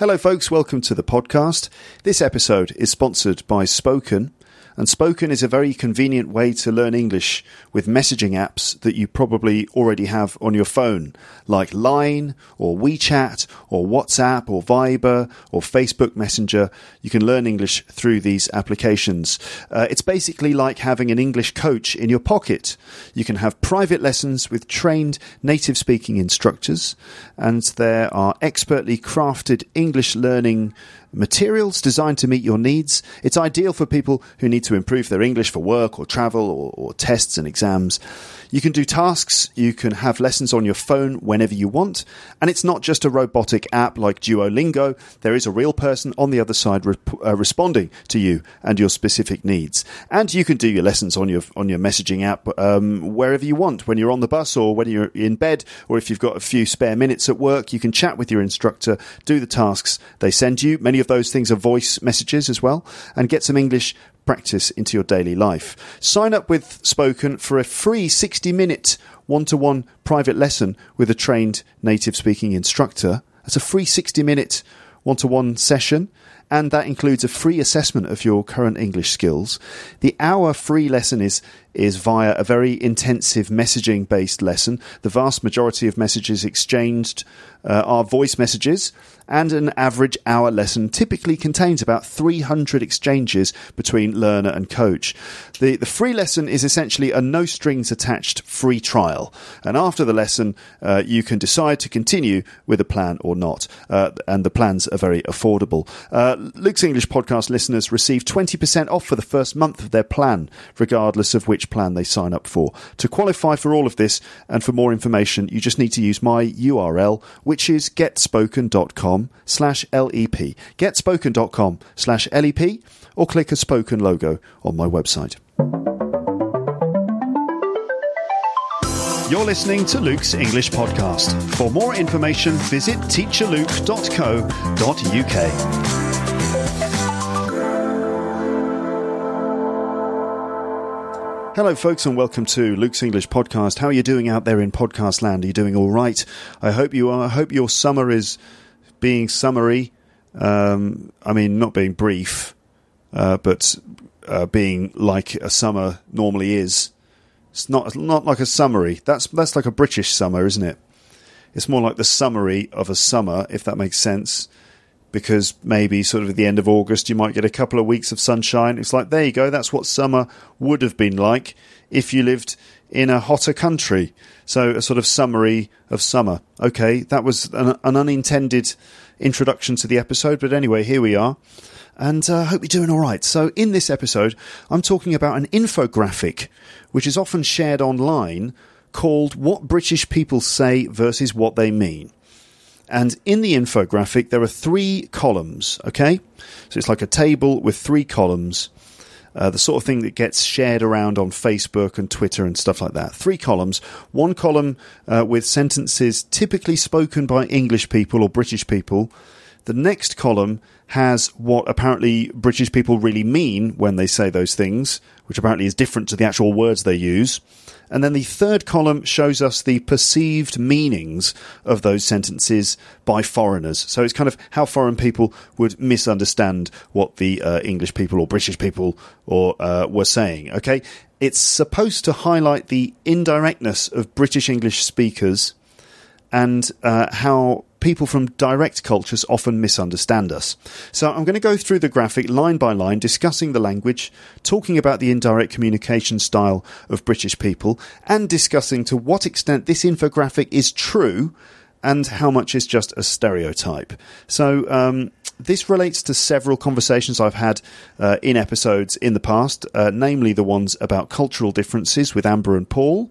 Hello, folks. Welcome to the podcast. This episode is sponsored by Spoken. And Spoken is a very convenient way to learn English with messaging apps that you probably already have on your phone, like Line or WeChat or WhatsApp or Viber or Facebook Messenger. You can learn English through these applications. Uh, it's basically like having an English coach in your pocket. You can have private lessons with trained native speaking instructors, and there are expertly crafted English learning materials designed to meet your needs. It's ideal for people who need to improve their English for work or travel or, or, tests and exams. You can do tasks, you can have lessons on your phone whenever you want, and it's not just a robotic app like Duolingo. There is a real person on the other side uh, responding to you and your specific needs. And you can do your lessons on your on your messaging app um, wherever you want, when you're on the bus or when you're in bed, or if you've got a few spare minutes at work, you can chat with your instructor, do the tasks they send you. Many of those things are voice messages as well, and get some English practice into your daily life. Sign up with Spoken for a free 60 minute one to one private lesson with a trained native speaking instructor. That's a free 60 minute one to one session and that includes a free assessment of your current English skills. The hour free lesson is is via a very intensive messaging based lesson. The vast majority of messages exchanged uh, are voice messages, and an average hour lesson typically contains about 300 exchanges between learner and coach. The, the free lesson is essentially a no strings attached free trial, and after the lesson, uh, you can decide to continue with a plan or not, uh, and the plans are very affordable. Uh, Luke's English podcast listeners receive 20% off for the first month of their plan, regardless of which plan they sign up for. To qualify for all of this and for more information, you just need to use my URL, which is getspoken.com slash LEP. Getspoken.com slash LEP or click a spoken logo on my website. You're listening to Luke's English Podcast. For more information, visit teacherluke.co.uk. Hello, folks, and welcome to Luke's English Podcast. How are you doing out there in podcast land? Are you doing all right? I hope you are. I hope your summer is being summary. Um, I mean, not being brief, uh, but uh, being like a summer normally is. It's not not like a summary. That's that's like a British summer, isn't it? It's more like the summary of a summer, if that makes sense because maybe sort of at the end of August you might get a couple of weeks of sunshine. It's like, there you go, that's what summer would have been like if you lived in a hotter country. So, a sort of summary of summer. Okay, that was an, an unintended introduction to the episode, but anyway, here we are. And I uh, hope you're doing all right. So, in this episode, I'm talking about an infographic which is often shared online called What British People Say versus What They Mean. And in the infographic, there are three columns, okay? So it's like a table with three columns, uh, the sort of thing that gets shared around on Facebook and Twitter and stuff like that. Three columns. One column uh, with sentences typically spoken by English people or British people. The next column has what apparently British people really mean when they say those things, which apparently is different to the actual words they use. And then the third column shows us the perceived meanings of those sentences by foreigners. So it's kind of how foreign people would misunderstand what the uh, English people or British people or uh, were saying. Okay, it's supposed to highlight the indirectness of British English speakers and uh, how people from direct cultures often misunderstand us. So I'm going to go through the graphic line by line, discussing the language, talking about the indirect communication style of British people, and discussing to what extent this infographic is true and how much is just a stereotype. So, um, this relates to several conversations I've had uh, in episodes in the past, uh, namely the ones about cultural differences with Amber and Paul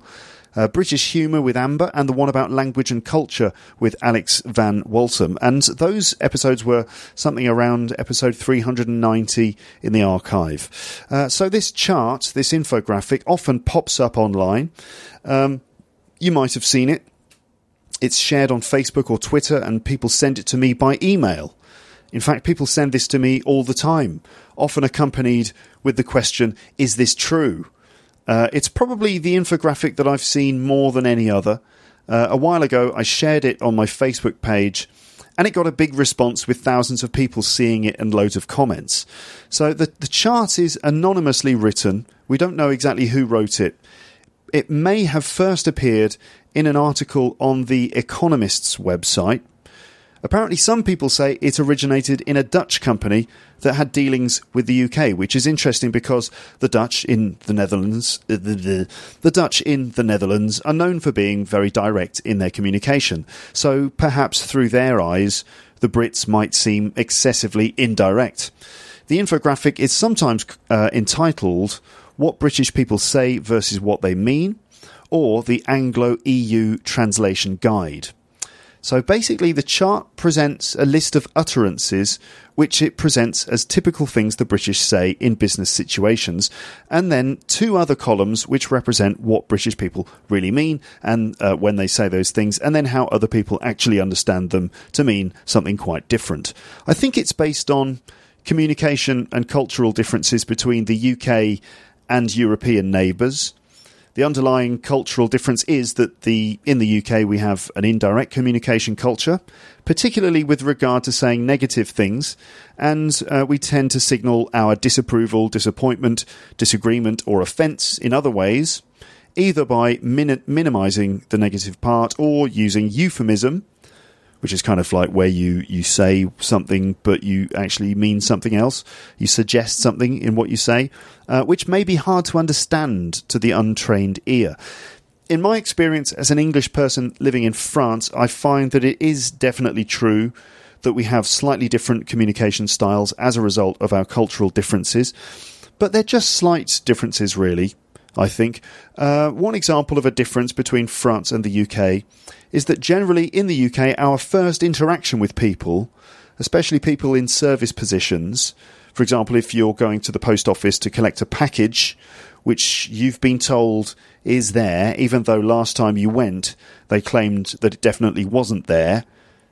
uh, British Humour with Amber, and the one about language and culture with Alex Van Walsum. And those episodes were something around episode 390 in the archive. Uh, so this chart, this infographic, often pops up online. Um, you might have seen it. It's shared on Facebook or Twitter, and people send it to me by email. In fact, people send this to me all the time, often accompanied with the question, Is this true? Uh, it's probably the infographic that I've seen more than any other. Uh, a while ago, I shared it on my Facebook page, and it got a big response with thousands of people seeing it and loads of comments. So the, the chart is anonymously written. We don't know exactly who wrote it. It may have first appeared in an article on The Economist's website. Apparently, some people say it originated in a Dutch company that had dealings with the UK, which is interesting because the Dutch in the Netherlands, uh, the, the, the, Dutch in the Netherlands are known for being very direct in their communication. So perhaps through their eyes, the Brits might seem excessively indirect. The infographic is sometimes uh, entitled "What British People Say versus What They Mean," or the Anglo EU Translation Guide. So basically, the chart presents a list of utterances which it presents as typical things the British say in business situations, and then two other columns which represent what British people really mean and uh, when they say those things, and then how other people actually understand them to mean something quite different. I think it's based on communication and cultural differences between the UK and European neighbours the underlying cultural difference is that the in the UK we have an indirect communication culture, particularly with regard to saying negative things, and uh, we tend to signal our disapproval, disappointment, disagreement, or offence in other ways, either by min- minimising the negative part or using euphemism which is kind of like where you, you say something but you actually mean something else. You suggest something in what you say, uh, which may be hard to understand to the untrained ear. In my experience as an English person living in France, I find that it is definitely true that we have slightly different communication styles as a result of our cultural differences, but they're just slight differences, really. I think. Uh, one example of a difference between France and the UK is that generally in the UK, our first interaction with people, especially people in service positions, for example, if you're going to the post office to collect a package which you've been told is there, even though last time you went, they claimed that it definitely wasn't there.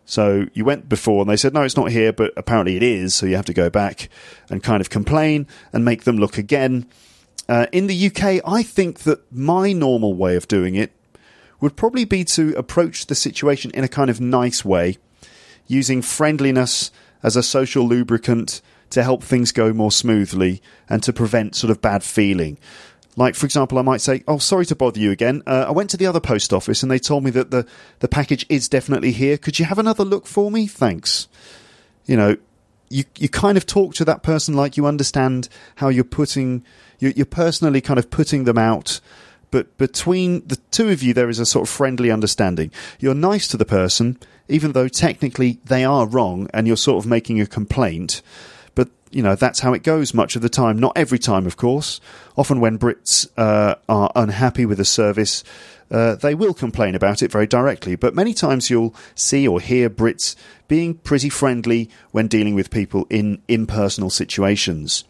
So you went before and they said, no, it's not here, but apparently it is. So you have to go back and kind of complain and make them look again. Uh, in the UK, I think that my normal way of doing it would probably be to approach the situation in a kind of nice way, using friendliness as a social lubricant to help things go more smoothly and to prevent sort of bad feeling. Like, for example, I might say, Oh, sorry to bother you again. Uh, I went to the other post office and they told me that the, the package is definitely here. Could you have another look for me? Thanks. You know, you, you kind of talk to that person like you understand how you're putting, you're, you're personally kind of putting them out but between the two of you, there is a sort of friendly understanding. You're nice to the person, even though technically they are wrong, and you're sort of making a complaint. But you know that's how it goes much of the time. Not every time, of course. Often, when Brits uh, are unhappy with a service, uh, they will complain about it very directly. But many times you'll see or hear Brits being pretty friendly when dealing with people in impersonal situations.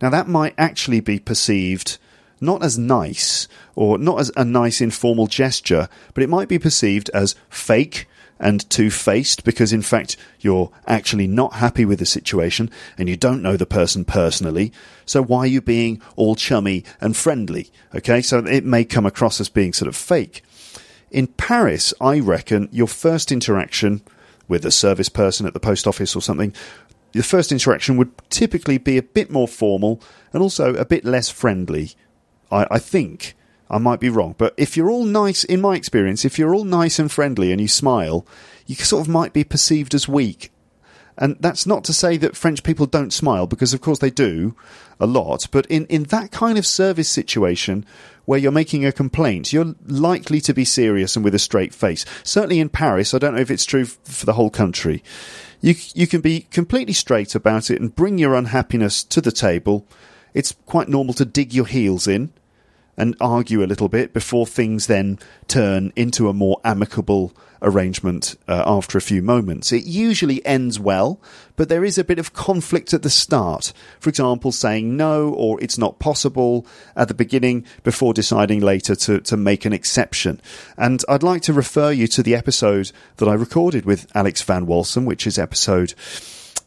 Now, that might actually be perceived not as nice or not as a nice informal gesture, but it might be perceived as fake and two faced because, in fact, you're actually not happy with the situation and you don't know the person personally. So, why are you being all chummy and friendly? Okay, so it may come across as being sort of fake. In Paris, I reckon your first interaction with a service person at the post office or something, the first interaction would typically be a bit more formal and also a bit less friendly. I, I think I might be wrong, but if you're all nice, in my experience, if you're all nice and friendly and you smile, you sort of might be perceived as weak. And that's not to say that French people don't smile, because of course they do a lot. But in, in that kind of service situation where you're making a complaint, you're likely to be serious and with a straight face. Certainly in Paris, I don't know if it's true for the whole country. You, you can be completely straight about it and bring your unhappiness to the table it's quite normal to dig your heels in and argue a little bit before things then turn into a more amicable arrangement uh, after a few moments. It usually ends well, but there is a bit of conflict at the start. For example, saying no or it's not possible at the beginning before deciding later to, to make an exception. And I'd like to refer you to the episode that I recorded with Alex Van Walsum, which is episode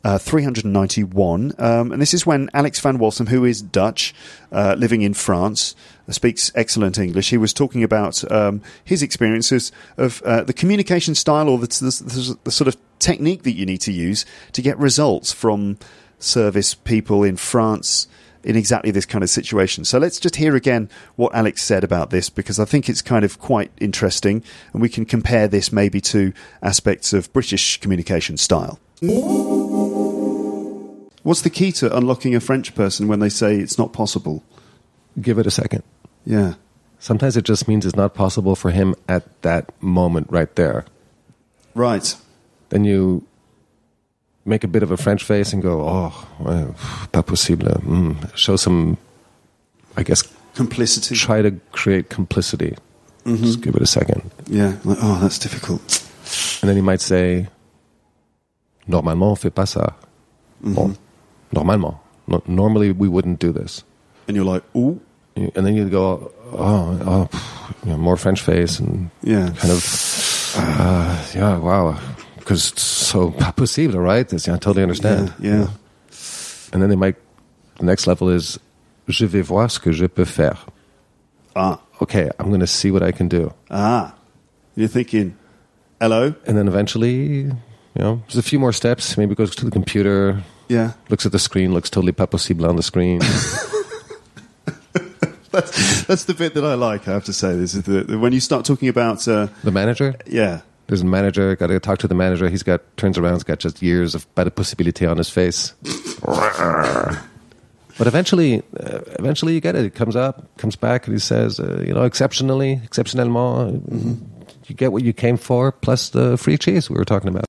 uh, 391. Um, and this is when Alex van Walsum, who is Dutch, uh, living in France, uh, speaks excellent English. He was talking about um, his experiences of uh, the communication style or the, the, the sort of technique that you need to use to get results from service people in France in exactly this kind of situation. So let's just hear again what Alex said about this because I think it's kind of quite interesting and we can compare this maybe to aspects of British communication style. What's the key to unlocking a French person when they say it's not possible? Give it a second. Yeah. Sometimes it just means it's not possible for him at that moment right there. Right. Then you make a bit of a French face and go, oh, well, pas possible. Mm. Show some, I guess, complicity. Try to create complicity. Mm-hmm. Just give it a second. Yeah, like, oh, that's difficult. And then he might say, normalement, on fait pas ça. Mm-hmm. Bon, normalement. No, normally, we wouldn't do this. And you're like, ooh. And then you go, oh, oh you know, more French face and yeah. kind of, uh, yeah, wow because it's so possible, right? It's, yeah, I totally understand. Yeah, yeah. And then they might, the next level is, je vais voir ce que je peux faire. Ah. Okay, I'm going to see what I can do. Ah. You're thinking, hello? And then eventually, you know, there's a few more steps. Maybe goes to the computer. Yeah. Looks at the screen, looks totally pas possible on the screen. that's, that's the bit that I like, I have to say. This is the, when you start talking about. Uh, the manager? Yeah. There's a manager. Got to talk to the manager. He's got turns around. He's got just years of bad possibility on his face. but eventually, uh, eventually you get it. It comes up, comes back, and he says, uh, you know, exceptionally, exceptionnellement, mm-hmm. you get what you came for, plus the free cheese we were talking about.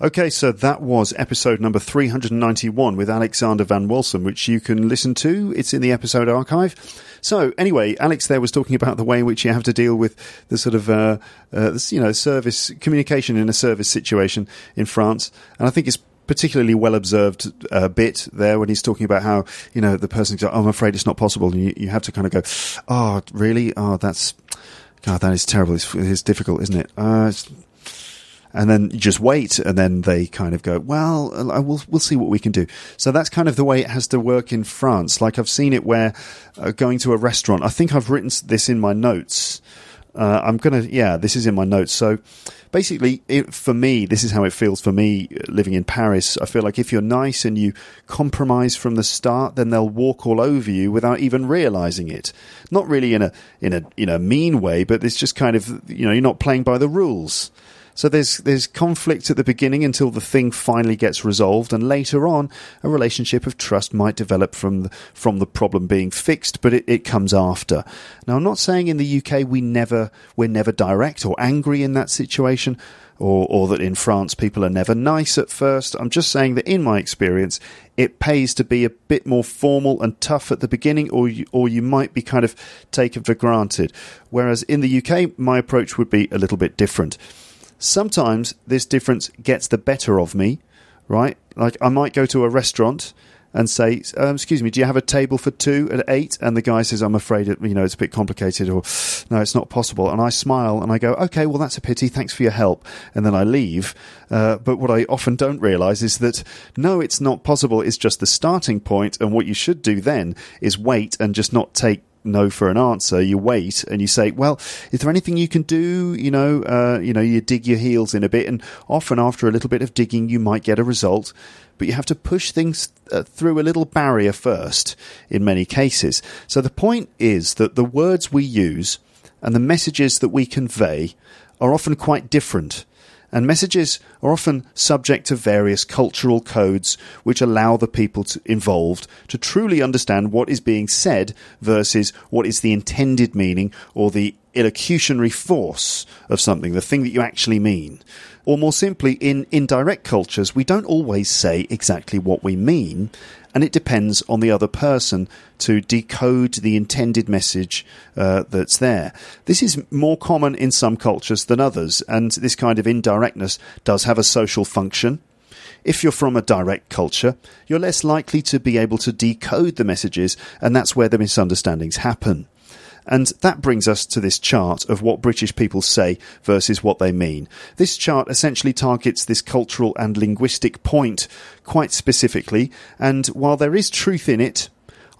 Okay, so that was episode number 391 with Alexander Van Walsum, which you can listen to. It's in the episode archive. So, anyway, Alex there was talking about the way in which you have to deal with the sort of, uh, uh, you know, service communication in a service situation in France. And I think it's particularly well observed uh, bit there when he's talking about how you know the person's like, oh, I'm afraid it's not possible, and you, you have to kind of go, oh, really? Oh, that's God, that is terrible. It's, it's difficult, isn't it? Uh, and then just wait, and then they kind of go, "Well, we'll we'll see what we can do." So that's kind of the way it has to work in France. Like I've seen it where uh, going to a restaurant. I think I've written this in my notes. Uh, I'm gonna, yeah, this is in my notes. So basically, it, for me, this is how it feels for me uh, living in Paris. I feel like if you're nice and you compromise from the start, then they'll walk all over you without even realizing it. Not really in a in a in a mean way, but it's just kind of you know you're not playing by the rules. So there's there's conflict at the beginning until the thing finally gets resolved, and later on, a relationship of trust might develop from the, from the problem being fixed, but it, it comes after. Now, I'm not saying in the UK we never we're never direct or angry in that situation. Or, or that in France people are never nice at first. I'm just saying that in my experience, it pays to be a bit more formal and tough at the beginning, or you, or you might be kind of taken for granted. Whereas in the UK, my approach would be a little bit different. Sometimes this difference gets the better of me, right? Like I might go to a restaurant and say, um, "Excuse me, do you have a table for two at eight? And the guy says, "I'm afraid it, you know it's a bit complicated," or "No, it's not possible." And I smile and I go, "Okay, well that's a pity. Thanks for your help." And then I leave. Uh, but what I often don't realise is that no, it's not possible. It's just the starting point, and what you should do then is wait and just not take no for an answer, you wait and you say, "Well, is there anything you can do?" You know, uh, you know, you dig your heels in a bit, and often after a little bit of digging, you might get a result. But you have to push things uh, through a little barrier first. In many cases, so the point is that the words we use and the messages that we convey are often quite different and messages are often subject to various cultural codes which allow the people to, involved to truly understand what is being said versus what is the intended meaning or the illocutionary force of something, the thing that you actually mean. Or more simply, in indirect cultures, we don't always say exactly what we mean, and it depends on the other person to decode the intended message uh, that's there. This is more common in some cultures than others, and this kind of indirectness does have a social function. If you're from a direct culture, you're less likely to be able to decode the messages, and that's where the misunderstandings happen. And that brings us to this chart of what British people say versus what they mean. This chart essentially targets this cultural and linguistic point quite specifically, and while there is truth in it,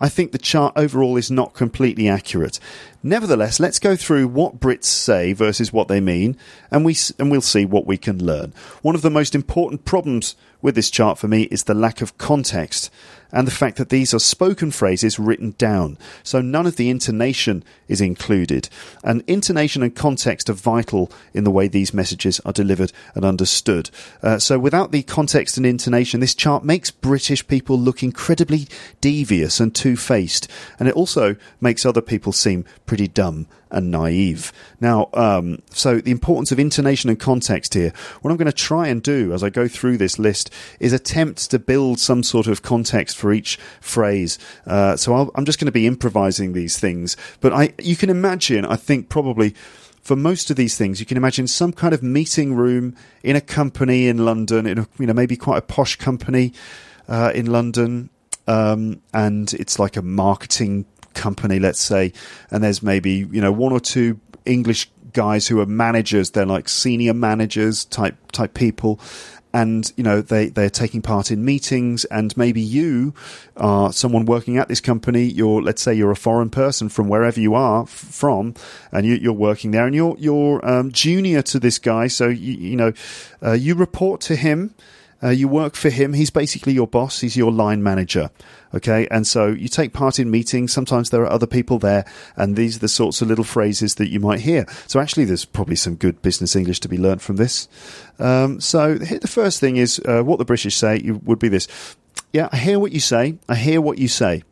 I think the chart overall is not completely accurate. Nevertheless, let's go through what Brits say versus what they mean, and we and we'll see what we can learn. One of the most important problems with this chart for me is the lack of context and the fact that these are spoken phrases written down. So none of the intonation is included. And intonation and context are vital in the way these messages are delivered and understood. Uh, so without the context and intonation, this chart makes British people look incredibly devious and two faced. And it also makes other people seem pretty dumb and naive. Now, um, so the importance of intonation and context here. What I'm going to try and do as I go through this list is attempt to build some sort of context for each phrase. Uh, so i am just going to be improvising these things, but I you can imagine. I think probably. For most of these things, you can imagine some kind of meeting room in a company in London, in a, you know maybe quite a posh company uh, in London, um, and it's like a marketing company, let's say, and there's maybe you know one or two English guys who are managers. They're like senior managers type type people, and you know they they're taking part in meetings. And maybe you are someone working at this company. You're let's say you're a foreign person from wherever you are f- from and you, are working there. And you're you're um, junior to this guy. So you, you know uh, you report to him uh, you work for him. He's basically your boss. He's your line manager. Okay. And so you take part in meetings. Sometimes there are other people there. And these are the sorts of little phrases that you might hear. So actually, there's probably some good business English to be learnt from this. Um, so the first thing is uh, what the British say would be this. Yeah, I hear what you say. I hear what you say.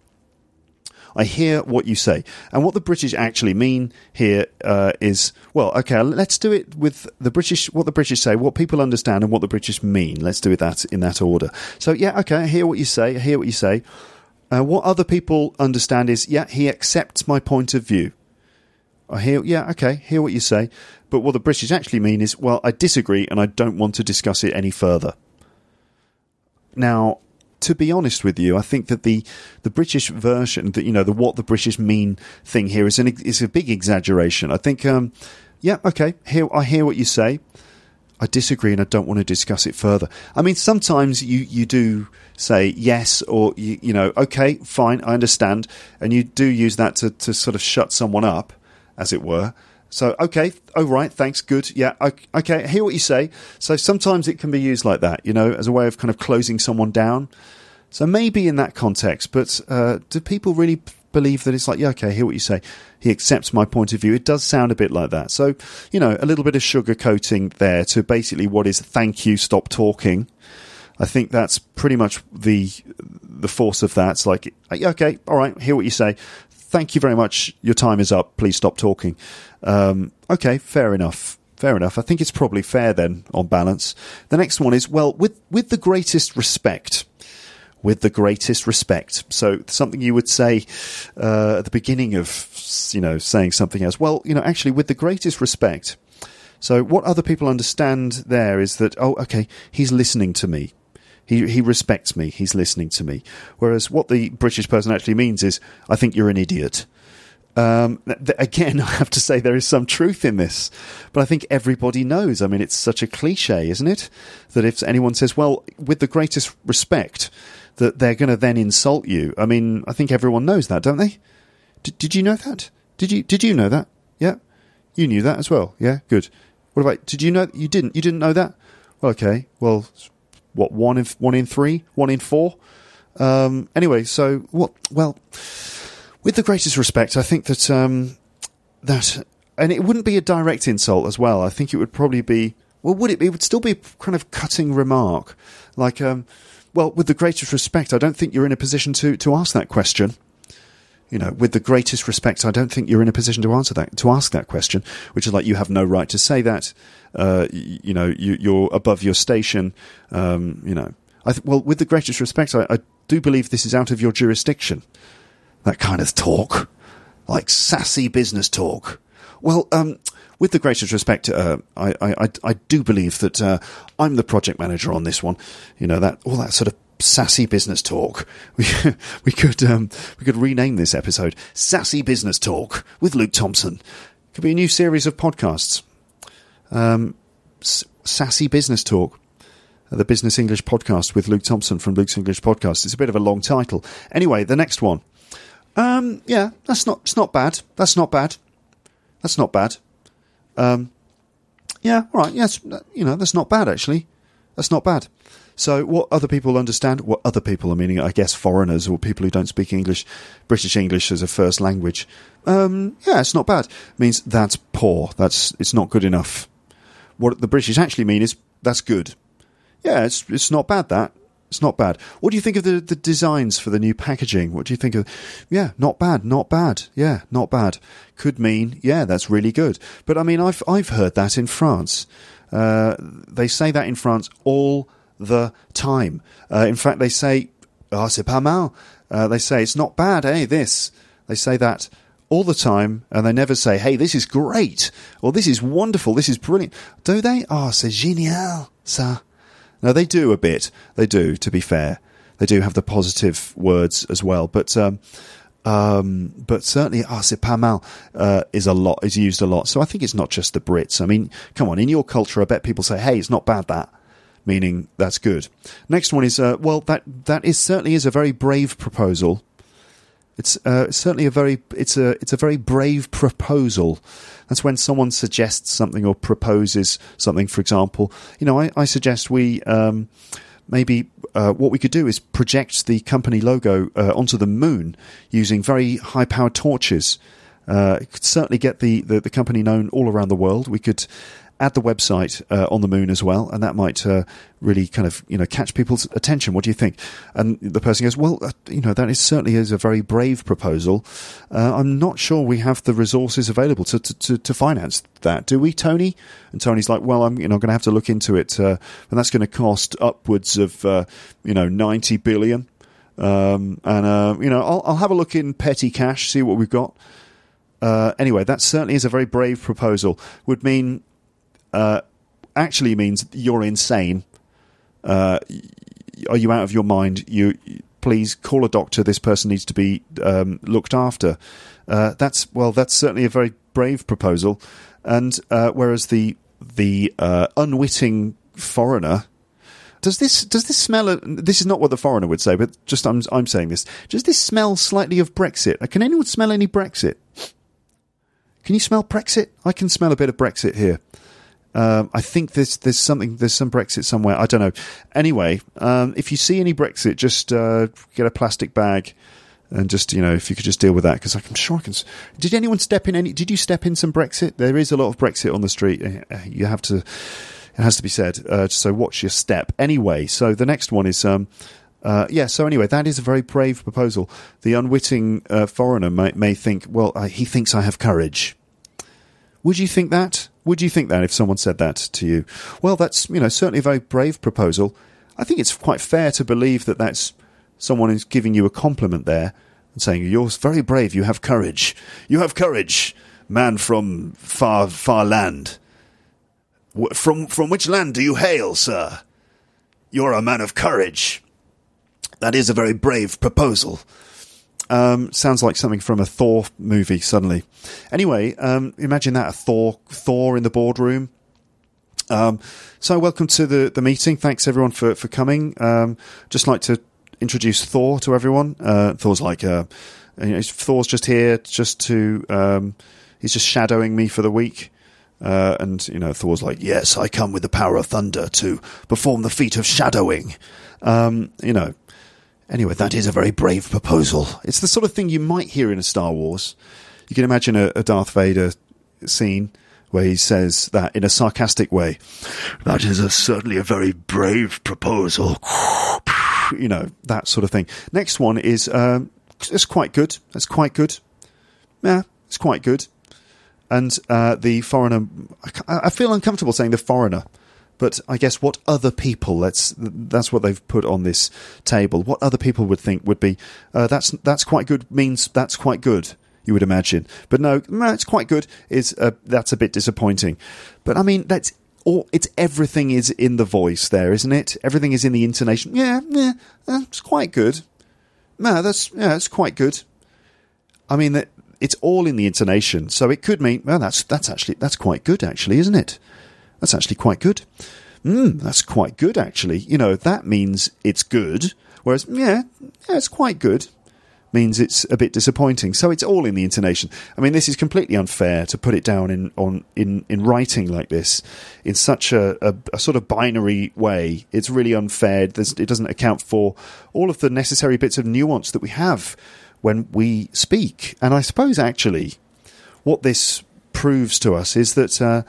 I hear what you say. And what the British actually mean here uh, is, well, okay, let's do it with the British, what the British say, what people understand, and what the British mean. Let's do it that in that order. So, yeah, okay, I hear what you say. I hear what you say. Uh, what other people understand is, yeah, he accepts my point of view. I hear, yeah, okay, hear what you say. But what the British actually mean is, well, I disagree and I don't want to discuss it any further. Now, to be honest with you, I think that the the British version, that you know, the what the British mean thing here is an is a big exaggeration. I think, um, yeah, okay, here I hear what you say. I disagree, and I don't want to discuss it further. I mean, sometimes you you do say yes or you, you know, okay, fine, I understand, and you do use that to to sort of shut someone up, as it were. So, okay, oh, right, thanks, good, yeah, okay, I hear what you say. So sometimes it can be used like that, you know, as a way of kind of closing someone down. So maybe in that context, but uh, do people really believe that it's like, yeah, okay, I hear what you say. He accepts my point of view. It does sound a bit like that. So, you know, a little bit of sugarcoating there to basically what is thank you, stop talking. I think that's pretty much the the force of that. It's like, okay, all right, hear what you say thank you very much. Your time is up. Please stop talking. Um, okay, fair enough. Fair enough. I think it's probably fair then, on balance. The next one is well, with with the greatest respect. With the greatest respect. So something you would say uh, at the beginning of you know saying something else. Well, you know, actually, with the greatest respect. So what other people understand there is that oh, okay, he's listening to me. He he respects me. He's listening to me. Whereas what the British person actually means is, I think you're an idiot. Um, th- again, I have to say there is some truth in this, but I think everybody knows. I mean, it's such a cliche, isn't it? That if anyone says, "Well, with the greatest respect," that they're going to then insult you. I mean, I think everyone knows that, don't they? D- did you know that? Did you did you know that? Yeah, you knew that as well. Yeah, good. What about? Did you know? You didn't. You didn't know that. Well, okay. Well, what one in one in three, one in four. Um, anyway, so what? Well, with the greatest respect, I think that um, that, and it wouldn't be a direct insult as well. I think it would probably be. Well, would it? Be, it would still be a kind of cutting remark, like, um, well, with the greatest respect, I don't think you're in a position to to ask that question you know, with the greatest respect, I don't think you're in a position to answer that, to ask that question, which is like you have no right to say that. Uh, you, you, know, you, are above your station. Um, you know, th- well, with the greatest respect, I, I, do believe this is out of your jurisdiction. That kind of talk, like sassy business talk. Well, um, with the greatest respect, uh, I, I, I, do believe that uh, I'm the project manager on this one. You know that all that sort of sassy business talk. We we could um, we could rename this episode "Sassy Business Talk" with Luke Thompson. Could be a new series of podcasts. Um, S- sassy business talk. The Business English Podcast with Luke Thompson from Luke's English Podcast. It's a bit of a long title. Anyway, the next one. Um, yeah, that's not. It's not bad. That's not bad. That's not bad. Um, yeah, all right. Yes, you know that's not bad actually. That's not bad. So, what other people understand? What other people, are meaning, I guess, foreigners or people who don't speak English, British English as a first language. Um, yeah, it's not bad. It means that's poor. That's it's not good enough. What the British actually mean is that's good. Yeah, it's it's not bad. That it's not bad. What do you think of the the designs for the new packaging? What do you think of? Yeah, not bad, not bad. Yeah, not bad. Could mean yeah, that's really good. But I mean, I've I've heard that in France. Uh, they say that in France all the time. Uh, in fact, they say, "Ah, c'est pas mal." Uh, they say it's not bad, eh? This. They say that all the time, and they never say, "Hey, this is great," or "This is wonderful," "This is brilliant." Do they? Ah, c'est génial, ça. No, they do a bit. They do. To be fair, they do have the positive words as well. But um, um, but certainly, ah, c'est pas mal uh, is a lot is used a lot. So I think it's not just the Brits. I mean, come on, in your culture, I bet people say, "Hey, it's not bad that," meaning that's good. Next one is, uh, well, that that is certainly is a very brave proposal. It's uh, certainly a very it's a it's a very brave proposal. That's when someone suggests something or proposes something. For example, you know, I, I suggest we um, maybe uh, what we could do is project the company logo uh, onto the moon using very high powered torches. Uh, it could certainly get the, the, the company known all around the world. We could add the website uh, on the moon as well, and that might uh, really kind of you know catch people's attention. What do you think? And the person goes, "Well, uh, you know that is certainly is a very brave proposal. Uh, I'm not sure we have the resources available to, to, to, to finance that, do we, Tony?" And Tony's like, "Well, I'm you know going to have to look into it, uh, and that's going to cost upwards of uh, you know 90 billion." Um, and you know, I'll, I'll have a look in petty cash, see what we've got. Uh, anyway, that certainly is a very brave proposal. Would mean uh, actually means you're insane. Uh, are you out of your mind? You please call a doctor. This person needs to be um, looked after. Uh, that's well, that's certainly a very brave proposal. And uh, whereas the the uh, unwitting foreigner does this does this smell? This is not what the foreigner would say, but just I'm I'm saying this. Does this smell slightly of Brexit? Can anyone smell any Brexit? Can you smell Brexit? I can smell a bit of Brexit here. Um, I think there's there's something there's some Brexit somewhere. I don't know. Anyway, um, if you see any Brexit, just uh, get a plastic bag and just you know if you could just deal with that because I'm sure I can. Did anyone step in any? Did you step in some Brexit? There is a lot of Brexit on the street. Uh, You have to. It has to be said. Uh, so watch your step. Anyway, so the next one is. Um, uh, yeah, so anyway, that is a very brave proposal. The unwitting uh, foreigner may, may think, well, I, he thinks I have courage. Would you think that? Would you think that if someone said that to you? Well, that's you know certainly a very brave proposal. I think it's quite fair to believe that that's someone who's giving you a compliment there and saying you're very brave. You have courage. You have courage, man from far far land. From from which land do you hail, sir? You're a man of courage. That is a very brave proposal. Um, sounds like something from a Thor movie. Suddenly, anyway, um, imagine that a Thor Thor in the boardroom. Um, so, welcome to the the meeting. Thanks everyone for for coming. Um, just like to introduce Thor to everyone. Uh, Thor's like uh, you know, Thor's just here just to um, he's just shadowing me for the week. Uh, and you know, Thor's like, "Yes, I come with the power of thunder to perform the feat of shadowing." Um, you know, Anyway, that is a very brave proposal. It's the sort of thing you might hear in a Star Wars. You can imagine a, a Darth Vader scene where he says that in a sarcastic way. That is a, certainly a very brave proposal. You know, that sort of thing. Next one is, um, it's quite good. It's quite good. Yeah, it's quite good. And uh, the foreigner, I, I feel uncomfortable saying the foreigner but I guess what other people let's that's what they've put on this table. What other people would think would be uh, that's that's quite good means that's quite good. You would imagine, but no, it's quite good. Is uh, that's a bit disappointing. But I mean, that's all it's everything is in the voice there, isn't it? Everything is in the intonation. Yeah, yeah, it's quite good. No, that's yeah, it's quite good. I mean that it's all in the intonation, so it could mean well, that's that's actually that's quite good, actually, isn't it? That's actually quite good. Mm, that's quite good, actually. You know, that means it's good. Whereas, yeah, yeah, it's quite good means it's a bit disappointing. So it's all in the intonation. I mean, this is completely unfair to put it down in on in, in writing like this in such a, a, a sort of binary way. It's really unfair. There's, it doesn't account for all of the necessary bits of nuance that we have when we speak. And I suppose actually, what this proves to us is that uh,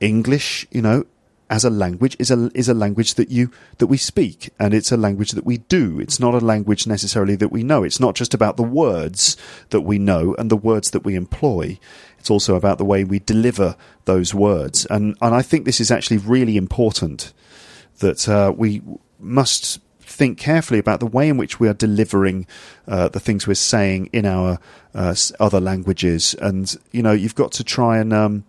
English, you know, as a language is a is a language that you that we speak and it's a language that we do. It's not a language necessarily that we know. It's not just about the words that we know and the words that we employ. It's also about the way we deliver those words. And and I think this is actually really important that uh, we must think carefully about the way in which we are delivering uh, the things we're saying in our uh, other languages. And you know you've got to try and um,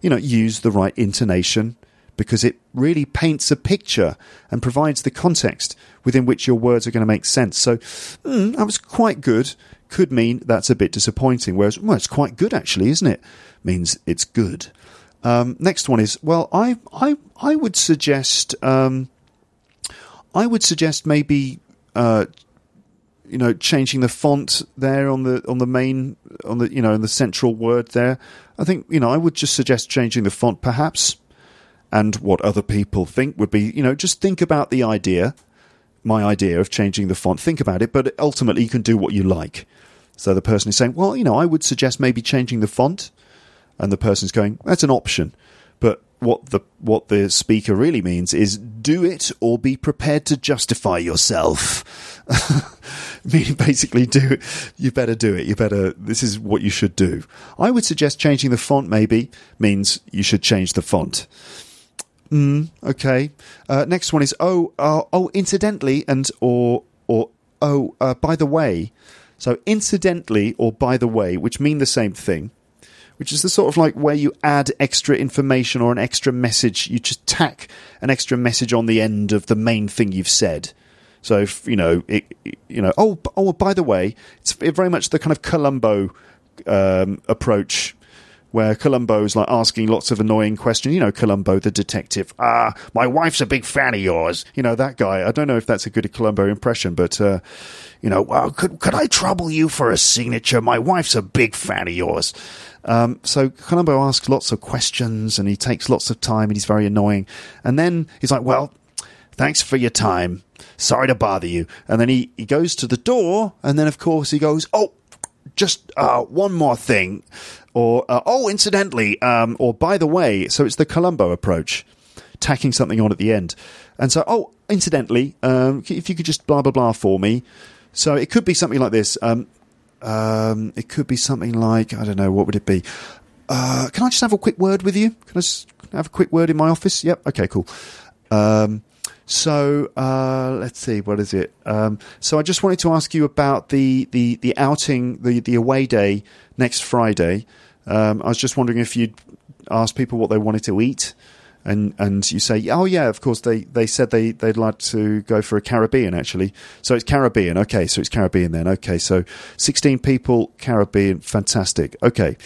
you know use the right intonation because it really paints a picture and provides the context within which your words are going to make sense. So mm, that was quite good. Could mean that's a bit disappointing. Whereas, well, it's quite good actually, isn't it? Means it's good. Um, next one is well, I I I would suggest um, I would suggest maybe uh, you know changing the font there on the on the main on the you know in the central word there. I think you know I would just suggest changing the font perhaps and what other people think would be, you know, just think about the idea, my idea of changing the font. Think about it, but ultimately you can do what you like. So the person is saying, well, you know, I would suggest maybe changing the font. And the person's going, that's an option. But what the what the speaker really means is do it or be prepared to justify yourself. Meaning basically do. You better do it. You better this is what you should do. I would suggest changing the font maybe means you should change the font. Mm, okay. Uh, next one is oh uh, oh incidentally and or or oh uh, by the way. So incidentally or by the way, which mean the same thing, which is the sort of like where you add extra information or an extra message. You just tack an extra message on the end of the main thing you've said. So if, you know, it, you know, oh oh by the way, it's very much the kind of Columbo um, approach where Columbo's like asking lots of annoying questions. You know, Columbo, the detective. Ah, my wife's a big fan of yours. You know, that guy. I don't know if that's a good Columbo impression, but, uh, you know, well, could, could I trouble you for a signature? My wife's a big fan of yours. Um, so Columbo asks lots of questions and he takes lots of time and he's very annoying. And then he's like, well, thanks for your time. Sorry to bother you. And then he, he goes to the door and then, of course, he goes, oh, just uh, one more thing or uh, oh, incidentally, um, or by the way. So it's the Columbo approach, tacking something on at the end. And so, oh, incidentally, um, if you could just blah blah blah for me. So it could be something like this. Um, um, it could be something like I don't know. What would it be? Uh, can I just have a quick word with you? Can I have a quick word in my office? Yep. Okay. Cool. Um, so uh, let's see, what is it? Um, so I just wanted to ask you about the the the outing, the the away day next Friday. Um, I was just wondering if you'd ask people what they wanted to eat, and and you say, oh yeah, of course they, they said they they'd like to go for a Caribbean actually. So it's Caribbean, okay. So it's Caribbean then, okay. So sixteen people, Caribbean, fantastic. Okay,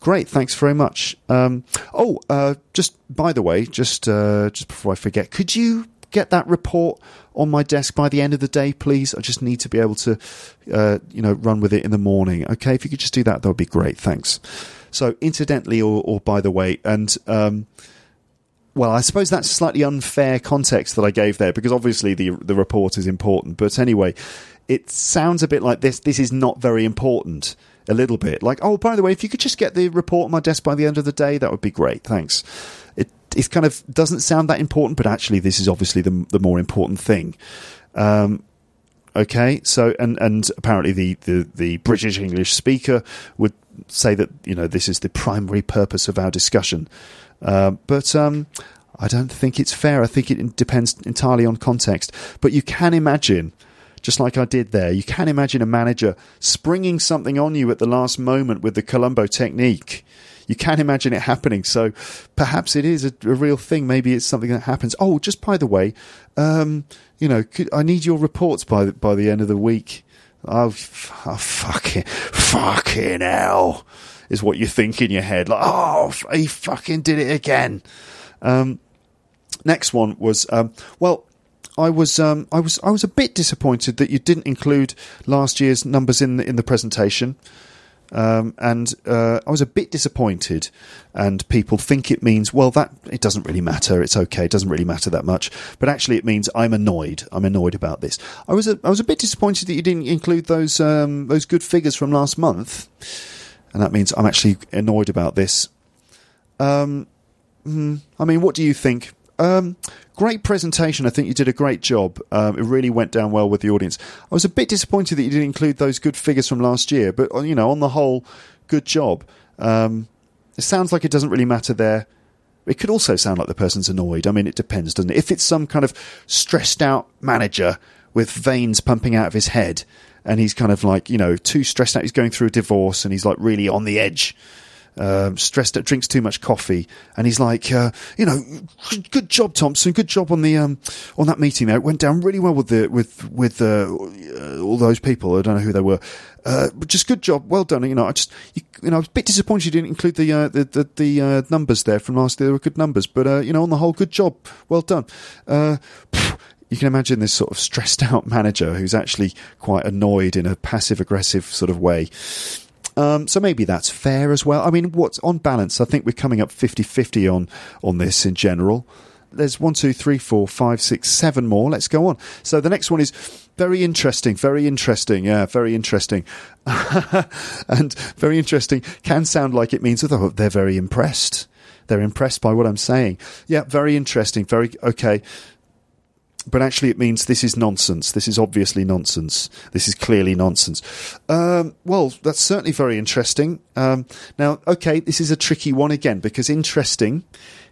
great. Thanks very much. Um, oh, uh, just by the way, just uh, just before I forget, could you get that report on my desk by the end of the day, please? I just need to be able to, uh, you know, run with it in the morning. Okay, if you could just do that, that would be great. Thanks. So, incidentally, or, or by the way, and um, well, I suppose that's slightly unfair context that I gave there because obviously the the report is important. But anyway, it sounds a bit like this. This is not very important. A little bit like, oh, by the way, if you could just get the report on my desk by the end of the day, that would be great. Thanks. It it kind of doesn't sound that important, but actually, this is obviously the the more important thing. Um, okay, so and and apparently the, the the British English speaker would say that you know this is the primary purpose of our discussion, uh, but. Um, I don't think it's fair. I think it depends entirely on context. But you can imagine just like I did there. You can imagine a manager springing something on you at the last moment with the Columbo technique. You can imagine it happening. So perhaps it is a, a real thing. Maybe it's something that happens. Oh, just by the way, um, you know, could, I need your reports by the, by the end of the week. Oh, f- oh fucking, fucking hell, is what you think in your head. Like, oh, he fucking did it again. Um, next one was, um, well, I was, um, I was, I was a bit disappointed that you didn't include last year's numbers in the, in the presentation. Um, and uh, I was a bit disappointed. And people think it means, well, that it doesn't really matter. It's okay. It doesn't really matter that much. But actually, it means I'm annoyed. I'm annoyed about this. I was a, I was a bit disappointed that you didn't include those um, those good figures from last month. And that means I'm actually annoyed about this. Um, hmm, I mean, what do you think? Um, great presentation. I think you did a great job. Um, it really went down well with the audience. I was a bit disappointed that you didn't include those good figures from last year, but uh, you know, on the whole, good job. Um, it sounds like it doesn't really matter there. It could also sound like the person's annoyed. I mean, it depends, doesn't it? If it's some kind of stressed out manager with veins pumping out of his head, and he's kind of like, you know, too stressed out, he's going through a divorce, and he's like really on the edge um, stressed out, drinks too much coffee, and he's like, uh, you know, good job, Thompson, good job on the um, on that meeting. There, it went down really well with the with with uh, all those people. I don't know who they were, uh, but just good job, well done. You know, I just you, you know, I was a bit disappointed you didn't include the uh, the the, the uh, numbers there from last year. They were good numbers, but uh, you know, on the whole, good job, well done. you can imagine this sort of stressed out manager who's actually quite annoyed in a passive aggressive sort of way. Um, so maybe that's fair as well. I mean, what's on balance? I think we're coming up 50-50 on on this in general. There's one, two, three, four, five, six, seven more. Let's go on. So the next one is very interesting, very interesting. Yeah, very interesting. and very interesting can sound like it means oh, they're very impressed. They're impressed by what I'm saying. Yeah, very interesting. Very okay but actually it means this is nonsense. This is obviously nonsense. This is clearly nonsense. Um, well, that's certainly very interesting. Um, now, okay, this is a tricky one again because interesting,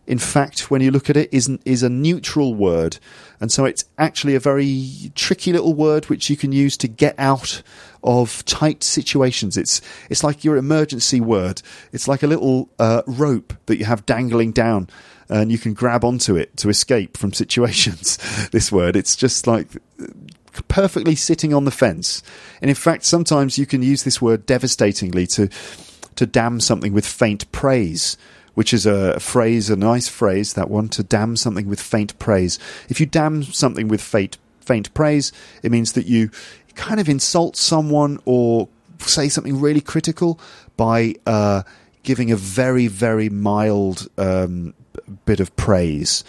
in fact, when you look at it, is is a neutral word, and so it's actually a very tricky little word which you can use to get out of tight situations. It's it's like your emergency word. It's like a little uh, rope that you have dangling down and you can grab onto it to escape from situations. this word, it's just like perfectly sitting on the fence. And in fact, sometimes you can use this word devastatingly to to damn something with faint praise, which is a phrase, a nice phrase, that one, to damn something with faint praise. If you damn something with faint faint praise, it means that you kind of insult someone or say something really critical by uh, giving a very, very mild um, bit of praise.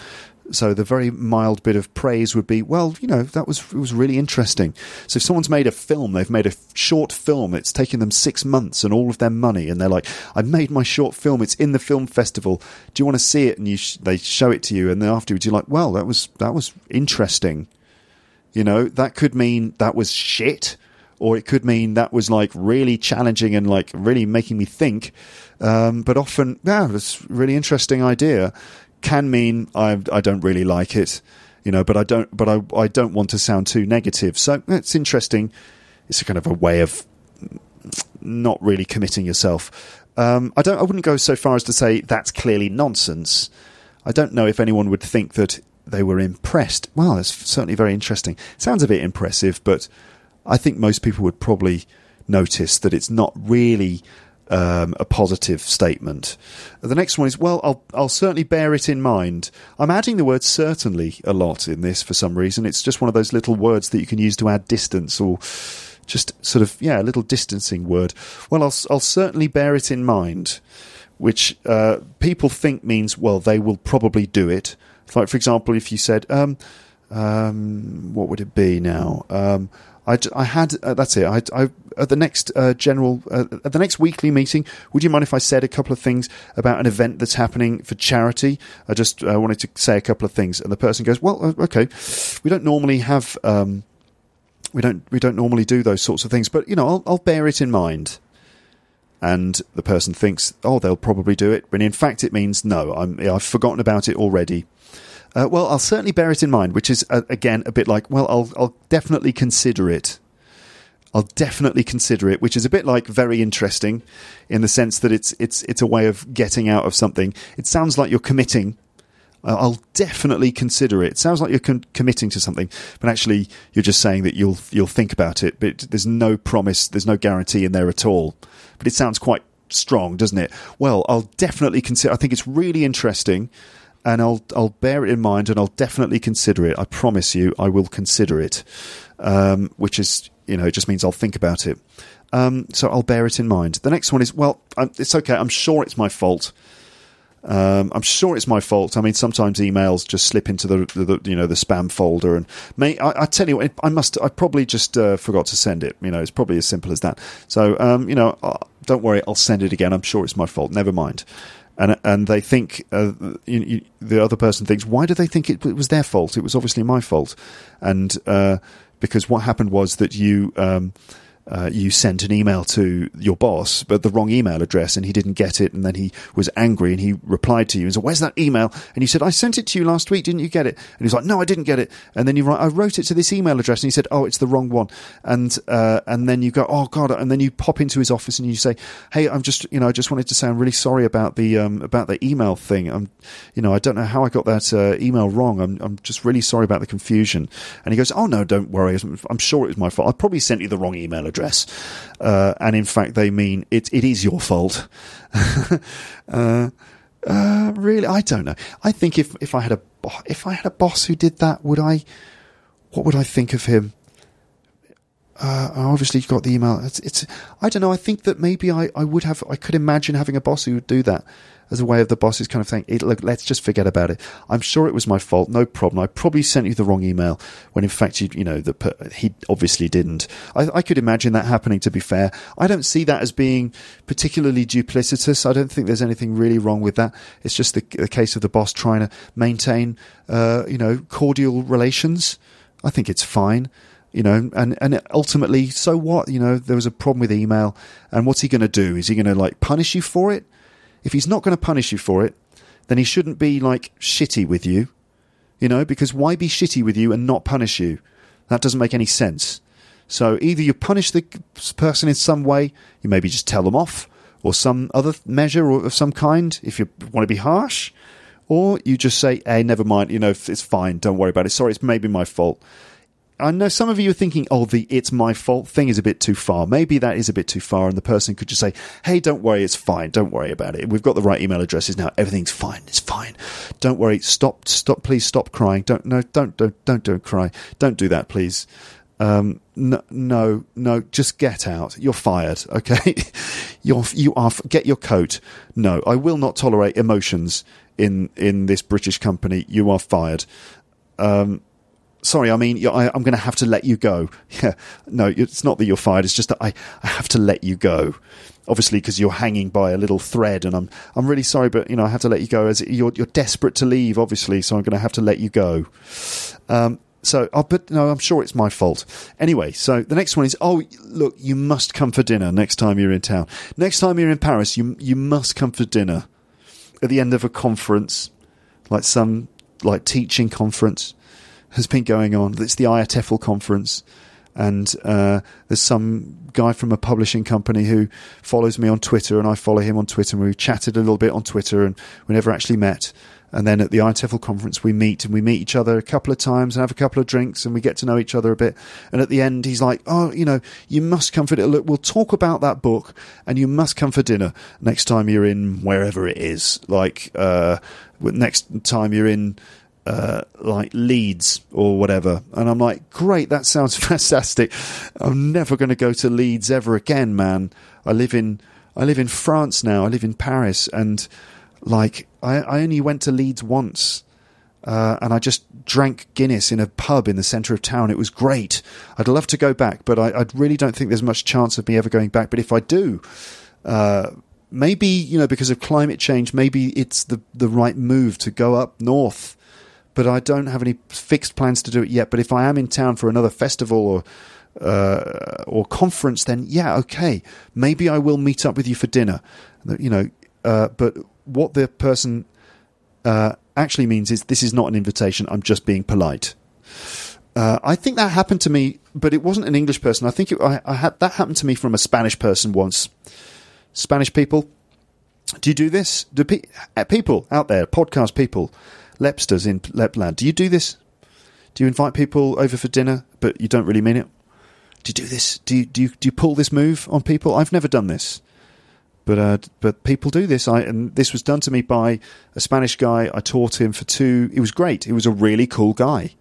So the very mild bit of praise would be, well, you know, that was it was really interesting. So if someone's made a film, they've made a short film, it's taken them six months and all of their money, and they're like, I made my short film, it's in the film festival. Do you want to see it? And you sh- they show it to you, and then afterwards you're like, well, that was that was interesting. You know, that could mean that was shit, or it could mean that was like really challenging and like really making me think. Um, but often, yeah, it's a really interesting idea. Can mean I I don't really like it, you know, but I don't but I I don't want to sound too negative. So it's interesting. It's a kind of a way of not really committing yourself. Um, I don't. I wouldn't go so far as to say that's clearly nonsense. I don't know if anyone would think that they were impressed. Well, it's certainly very interesting. Sounds a bit impressive, but I think most people would probably notice that it's not really um, a positive statement. The next one is, well, I'll, I'll certainly bear it in mind. I'm adding the word certainly a lot in this for some reason. It's just one of those little words that you can use to add distance or just sort of, yeah, a little distancing word. Well, I'll, I'll certainly bear it in mind, which uh, people think means, well, they will probably do it. Like, for example, if you said, um, um, what would it be now? I, I had uh, that's it. I, I at the next uh, general uh, at the next weekly meeting. Would you mind if I said a couple of things about an event that's happening for charity? I just uh, wanted to say a couple of things, and the person goes, "Well, uh, okay, we don't normally have." Um, we don't we don't normally do those sorts of things, but you know I'll, I'll bear it in mind and the person thinks, oh, they'll probably do it, when in fact it means no, I'm, I've forgotten about it already. Uh, well, I'll certainly bear it in mind, which is uh, again a bit like, well, I'll I'll definitely consider it. I'll definitely consider it, which is a bit like very interesting, in the sense that it's it's it's a way of getting out of something. It sounds like you're committing. Uh, I'll definitely consider it. It sounds like you're con- committing to something, but actually you're just saying that you'll you'll think about it. But there's no promise, there's no guarantee in there at all. But it sounds quite strong, doesn't it? Well, I'll definitely consider. I think it's really interesting and I'll I'll bear it in mind and I'll definitely consider it. I promise you, I will consider it. Um, which is you know, it just means I'll think about it. Um, so I'll bear it in mind. The next one is well, I'm, it's okay. I'm sure it's my fault. Um, I'm sure it's my fault. I mean, sometimes emails just slip into the, the, the you know the spam folder, and may, I, I, tell you what, I must. I probably just uh, forgot to send it. You know, it's probably as simple as that. So, um, you know, uh, don't worry, I'll send it again. I'm sure it's my fault. Never mind and and they think uh, you, you, the other person thinks, why do they think it, it, was their fault? It was obviously my fault, and uh, because what happened was that you um, uh, you sent an email to your boss, but the wrong email address, and he didn't get it, and then he was angry, and he replied to you and said, "Where's that email?" And you said, "I sent it to you last week, didn't you get it?" And he's like, "No, I didn't get it." And then you write, "I wrote it to this email address," and he said, "Oh, it's the wrong one." And uh, and then you go, "Oh God!" And then you pop into his office and you say, "Hey, I'm just, you know, I just wanted to say I'm really sorry about the um, about the email thing. I'm, you know, I don't know how I got that uh, email wrong. I'm I'm just really sorry about the confusion." And he goes, "Oh no, don't worry. I'm sure it was my fault. I probably sent you the wrong email address." uh, and in fact they mean it, it is your fault. uh, uh, really, I don't know. I think if, if I had a if I had a boss who did that, would I? What would I think of him? Uh, obviously, you got the email. It's, it's, I don't know. I think that maybe I, I would have. I could imagine having a boss who would do that as a way of the bosses kind of saying, look, let's just forget about it. I'm sure it was my fault. No problem. I probably sent you the wrong email when in fact, you, you know, the, he obviously didn't. I, I could imagine that happening, to be fair. I don't see that as being particularly duplicitous. I don't think there's anything really wrong with that. It's just the, the case of the boss trying to maintain, uh, you know, cordial relations. I think it's fine you know, and, and ultimately, so what? You know, there was a problem with email, and what's he going to do? Is he going to like punish you for it? If he's not going to punish you for it, then he shouldn't be like shitty with you, you know, because why be shitty with you and not punish you? That doesn't make any sense. So either you punish the person in some way, you maybe just tell them off, or some other measure of some kind if you want to be harsh, or you just say, hey, never mind, you know, it's fine, don't worry about it. Sorry, it's maybe my fault. I know some of you are thinking, oh, the it's my fault thing is a bit too far. Maybe that is a bit too far, and the person could just say, hey, don't worry, it's fine. Don't worry about it. We've got the right email addresses now. Everything's fine. It's fine. Don't worry. Stop, stop, please stop crying. Don't, no, don't, don't, don't, don't cry. Don't do that, please. Um, no, no, no, just get out. You're fired. Okay. You're, you are, get your coat. No, I will not tolerate emotions in, in this British company. You are fired. Um, sorry, I mean, I, am going to have to let you go. Yeah, no, it's not that you're fired. It's just that I, I have to let you go. Obviously, because you're hanging by a little thread, and I'm, I'm really sorry, but you know, I have to let you go as you're, you're desperate to leave, obviously. So I'm going to have to let you go. Um, so, oh, but no, I'm sure it's my fault. Anyway, so the next one is, oh, look, you must come for dinner next time you're in town. Next time you're in Paris, you you must come for dinner at the end of a conference, like some like teaching conference has been going on. It's the IATEFL conference, and uh, there's some guy from a publishing company who follows me on Twitter, and I follow him on Twitter. And we chatted a little bit on Twitter, and we never actually met. And then at the IATEFL conference, we meet and we meet each other a couple of times and have a couple of drinks and we get to know each other a bit. And at the end, he's like, Oh, you know, you must come for dinner. Look, we'll talk about that book and you must come for dinner next time you're in wherever it is. Like, uh, next time you're in uh, like Leeds or whatever. And I'm like, great, that sounds fantastic. I'm never going to go to Leeds ever again, man. I live in I live in France now. I live in Paris, and like I, I only went to Leeds once. Uh, and I just drank Guinness in a pub in the centre of town. It was great. I'd love to go back, but I, I, really don't think there's much chance of me ever going back. But if I do, uh, maybe you know because of climate change, maybe it's the the right move to go up north but I don't have any fixed plans to do it yet. But if I am in town for another festival or uh, or conference, then yeah, okay, maybe I will meet up with you for dinner. You know, uh, but what the person uh, actually means is this is not an invitation. I'm just being polite. Uh, I think that happened to me, but it wasn't an English person. I think it, I, I had that happened to me from a Spanish person once. Spanish people, do you do this? Do pe- uh, people out there, podcast people, Lepsters in Lepland, do you do this? Do you invite people over for dinner, but you don't really mean it? Do you do this? Do you do you, do you pull this move on people? I've never done this, but uh, but people do this. I and this was done to me by a Spanish guy. I taught him for two. It was great. He was a really cool guy.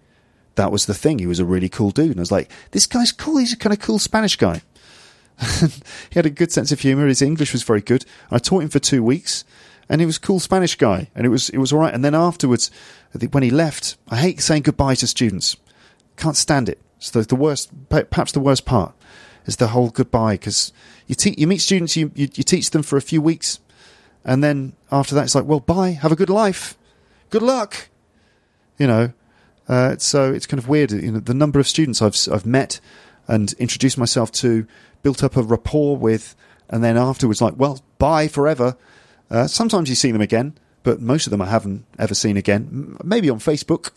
That was the thing. He was a really cool dude, and I was like, this guy's cool. He's a kind of cool Spanish guy. he had a good sense of humor. His English was very good. I taught him for two weeks, and he was a cool Spanish guy, and it was it was all right. And then afterwards, when he left, I hate saying goodbye to students. Can't stand it. It's the, the worst, perhaps the worst part is the whole goodbye because you te- you meet students, you, you you teach them for a few weeks, and then after that, it's like, well, bye, have a good life, good luck, you know. Uh, so it's kind of weird. You know, the number of students I've I've met and introduced myself to, built up a rapport with, and then afterwards, like, well, bye forever. Uh, sometimes you see them again, but most of them I haven't ever seen again. Maybe on Facebook.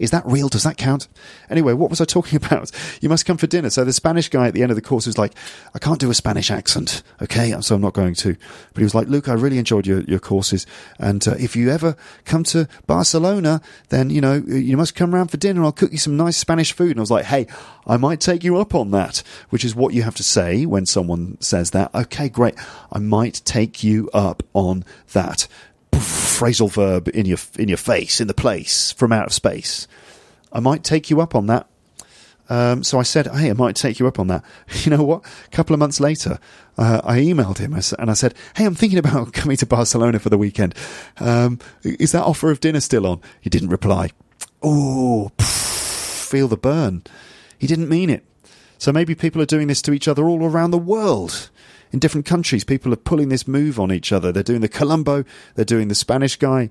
Is that real? Does that count? Anyway, what was I talking about? You must come for dinner. So the Spanish guy at the end of the course was like, I can't do a Spanish accent, okay? So I'm not going to. But he was like, Luke, I really enjoyed your, your courses. And uh, if you ever come to Barcelona, then, you know, you must come round for dinner. I'll cook you some nice Spanish food. And I was like, hey, I might take you up on that, which is what you have to say when someone says that. Okay, great. I might take you up on that phrasal verb in your in your face, in the place, from out of space. I might take you up on that. Um, so I said, "Hey, I might take you up on that." You know what? A couple of months later, uh, I emailed him and I said, "Hey, I'm thinking about coming to Barcelona for the weekend. Um, is that offer of dinner still on?" He didn't reply. Oh, feel the burn. He didn't mean it. So maybe people are doing this to each other all around the world in different countries, people are pulling this move on each other. They're doing the Columbo, they're doing the Spanish guy.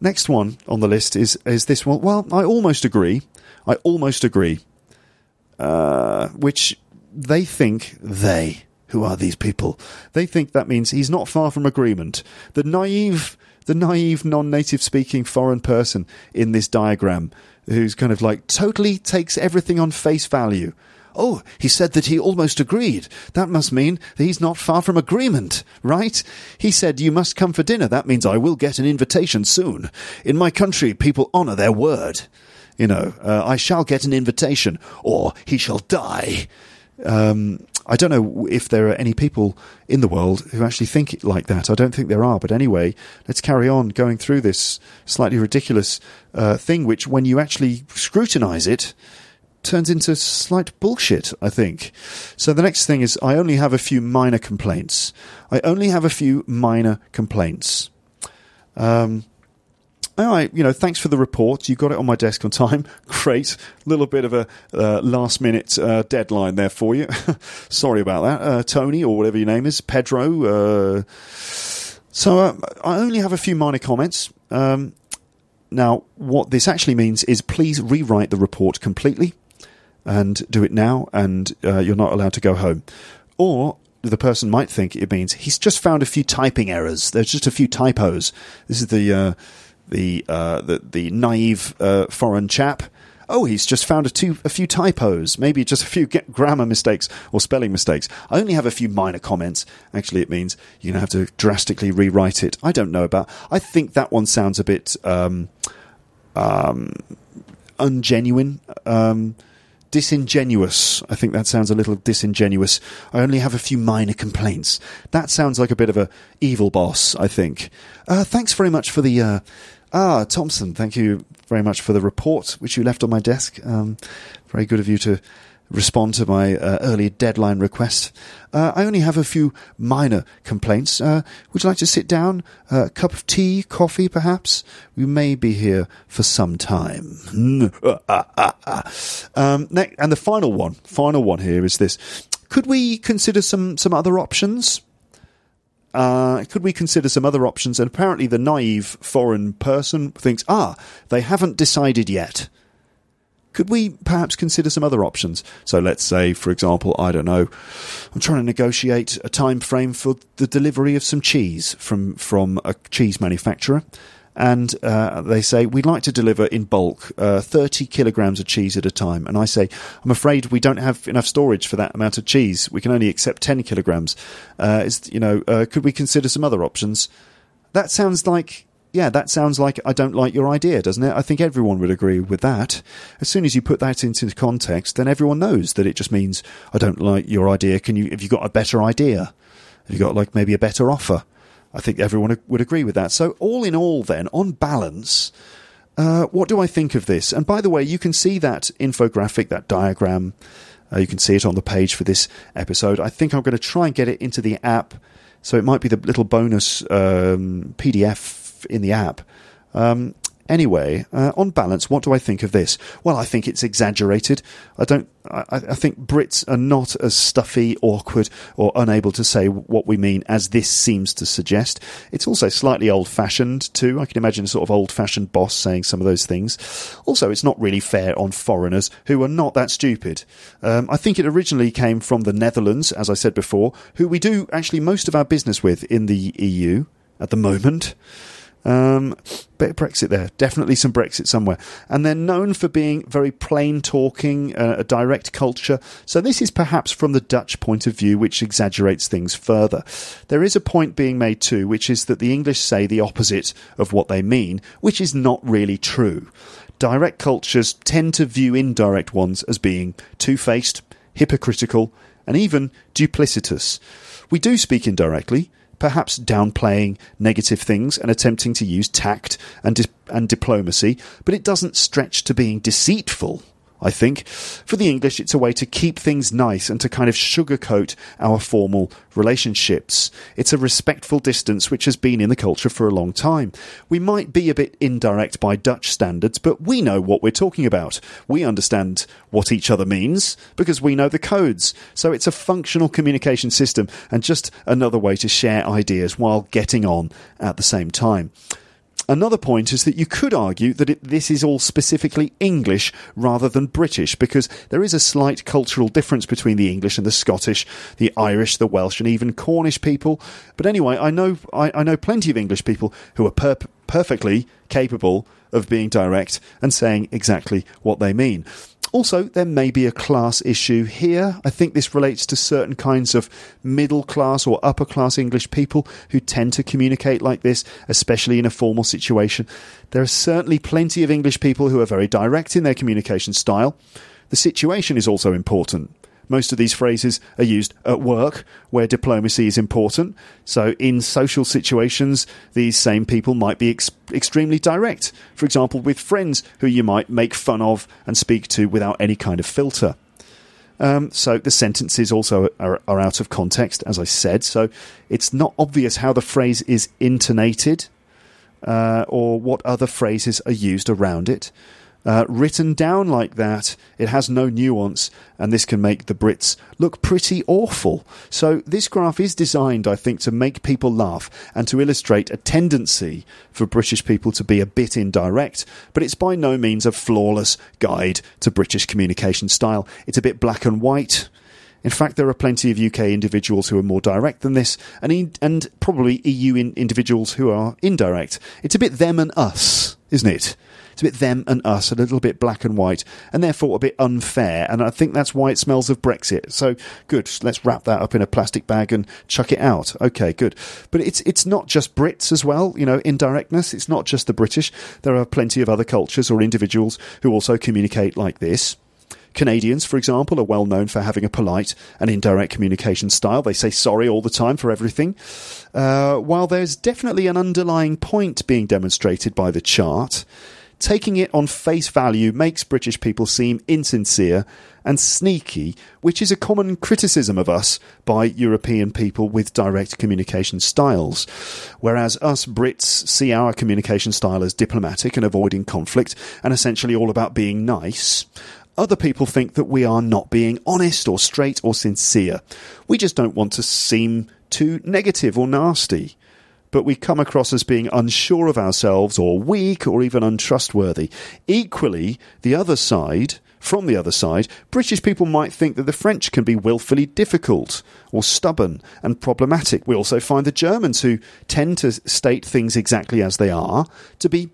Next one on the list is is this one. Well, I almost agree. I almost agree. Uh, which they think they who are these people? They think that means he's not far from agreement. The naive, the naive, non-native speaking foreign person in this diagram, who's kind of like totally takes everything on face value. Oh, he said that he almost agreed. That must mean that he's not far from agreement, right? He said, You must come for dinner. That means I will get an invitation soon. In my country, people honour their word. You know, uh, I shall get an invitation, or he shall die. Um, I don't know if there are any people in the world who actually think like that. I don't think there are. But anyway, let's carry on going through this slightly ridiculous uh, thing, which, when you actually scrutinize it, turns into slight bullshit, I think. So the next thing is I only have a few minor complaints. I only have a few minor complaints. Um, all right, you know, thanks for the report. You got it on my desk on time. Great. Little bit of a uh, last minute uh, deadline there for you. Sorry about that, uh, Tony, or whatever your name is, Pedro. Uh. so uh, I only have a few minor comments. Um, now, what this actually means is please rewrite the report completely and do it now, and uh, you're not allowed to go home. Or the person might think it means he's just found a few typing errors. There's just a few typos. This is the uh, the, uh, the the naive uh, foreign chap. Oh, he's just found a, two, a few typos, maybe just a few grammar mistakes or spelling mistakes. I only have a few minor comments. Actually, it means you're going to have to drastically rewrite it. I don't know about. I think that one sounds a bit um, um, ungenuine. Um, disingenuous. I think that sounds a little disingenuous. I only have a few minor complaints. That sounds like a bit of a evil boss. I think. Uh, thanks very much for the. Uh, ah, Thompson, thank you very much for the report which you left on my desk. Um, very good of you to respond to my uh, early deadline request. Uh, I only have a few minor complaints. Uh, would you like to sit down? A cup of tea, coffee, perhaps? We may be here for some time. um, next, and the final one, final one here is this: Could we consider some some other options? Uh, could we consider some other options? And apparently, the naive foreign person thinks, ah, they haven't decided yet could we perhaps consider some other options? So let's say, for example, I don't know, I'm trying to negotiate a time frame for the delivery of some cheese from from a cheese manufacturer, and uh, they say we'd like to deliver in bulk uh, 30 kilograms of cheese at a time. And I say, I'm afraid we don't have enough storage for that amount of cheese. We can only accept 10 kilograms. Uh, you know, uh, could we consider some other options? That sounds like yeah, that sounds like I don't like your idea, doesn't it? I think everyone would agree with that. As soon as you put that into context, then everyone knows that it just means I don't like your idea. Can you, have you got a better idea? Have you got like maybe a better offer? I think everyone would agree with that. So all in all, then, on balance, uh, what do I think of this? And by the way, you can see that infographic, that diagram. Uh, you can see it on the page for this episode. I think I'm going to try and get it into the app. So it might be the little bonus um, PDF in the app. Um, anyway, uh, on balance, what do I think of this? Well, I think it's exaggerated. I don't. I, I, think Brits are not as stuffy, awkward, or unable to say what we mean as this seems to suggest. It's also slightly old-fashioned too. I can imagine a sort of old-fashioned boss saying some of those things. Also, it's not really fair on foreigners who are not that stupid. Um, I think it originally came from the Netherlands, as I said before, who we do actually most of our business with in the EU at the moment. Um, bit of Brexit there, definitely some Brexit somewhere. And they're known for being very plain talking, uh, a direct culture. So this is perhaps from the Dutch point of view, which exaggerates things further. There is a point being made too, which is that the English say the opposite of what they mean, which is not really true. Direct cultures tend to view indirect ones as being two faced, hypocritical, and even duplicitous. We do speak indirectly perhaps downplaying negative things and attempting to use tact and, di- and diplomacy, but it doesn't stretch to being deceitful. I think. For the English, it's a way to keep things nice and to kind of sugarcoat our formal relationships. It's a respectful distance which has been in the culture for a long time. We might be a bit indirect by Dutch standards, but we know what we're talking about. We understand what each other means because we know the codes. So it's a functional communication system and just another way to share ideas while getting on at the same time. Another point is that you could argue that it, this is all specifically English rather than British, because there is a slight cultural difference between the English and the Scottish, the Irish, the Welsh, and even Cornish people. But anyway, I know I, I know plenty of English people who are per- perfectly capable of being direct and saying exactly what they mean. Also, there may be a class issue here. I think this relates to certain kinds of middle class or upper class English people who tend to communicate like this, especially in a formal situation. There are certainly plenty of English people who are very direct in their communication style. The situation is also important. Most of these phrases are used at work, where diplomacy is important. So, in social situations, these same people might be ex- extremely direct. For example, with friends who you might make fun of and speak to without any kind of filter. Um, so the sentences also are, are, out of context, as I said. So it's not obvious how the phrase is intonated uh, or what other phrases are used around it. Uh, written down like that, it has no nuance, and this can make the Brits look pretty awful. So, this graph is designed, I think, to make people laugh and to illustrate a tendency for British people to be a bit indirect, but it's by no means a flawless guide to British communication style. It's a bit black and white. In fact, there are plenty of UK individuals who are more direct than this, and, and probably EU in individuals who are indirect. It's a bit them and us, isn't it? It's a bit them and us, a little bit black and white, and therefore a bit unfair. And I think that's why it smells of Brexit. So good. Let's wrap that up in a plastic bag and chuck it out. Okay, good. But it's it's not just Brits as well. You know, indirectness. It's not just the British. There are plenty of other cultures or individuals who also communicate like this. Canadians, for example, are well known for having a polite and indirect communication style. They say sorry all the time for everything. Uh, while there's definitely an underlying point being demonstrated by the chart, taking it on face value makes British people seem insincere and sneaky, which is a common criticism of us by European people with direct communication styles. Whereas us Brits see our communication style as diplomatic and avoiding conflict and essentially all about being nice. Other people think that we are not being honest or straight or sincere. We just don't want to seem too negative or nasty but we come across as being unsure of ourselves or weak or even untrustworthy. Equally, the other side, From the other side, British people might think that the French can be willfully difficult or stubborn and problematic. We also find the Germans, who tend to state things exactly as they are, to be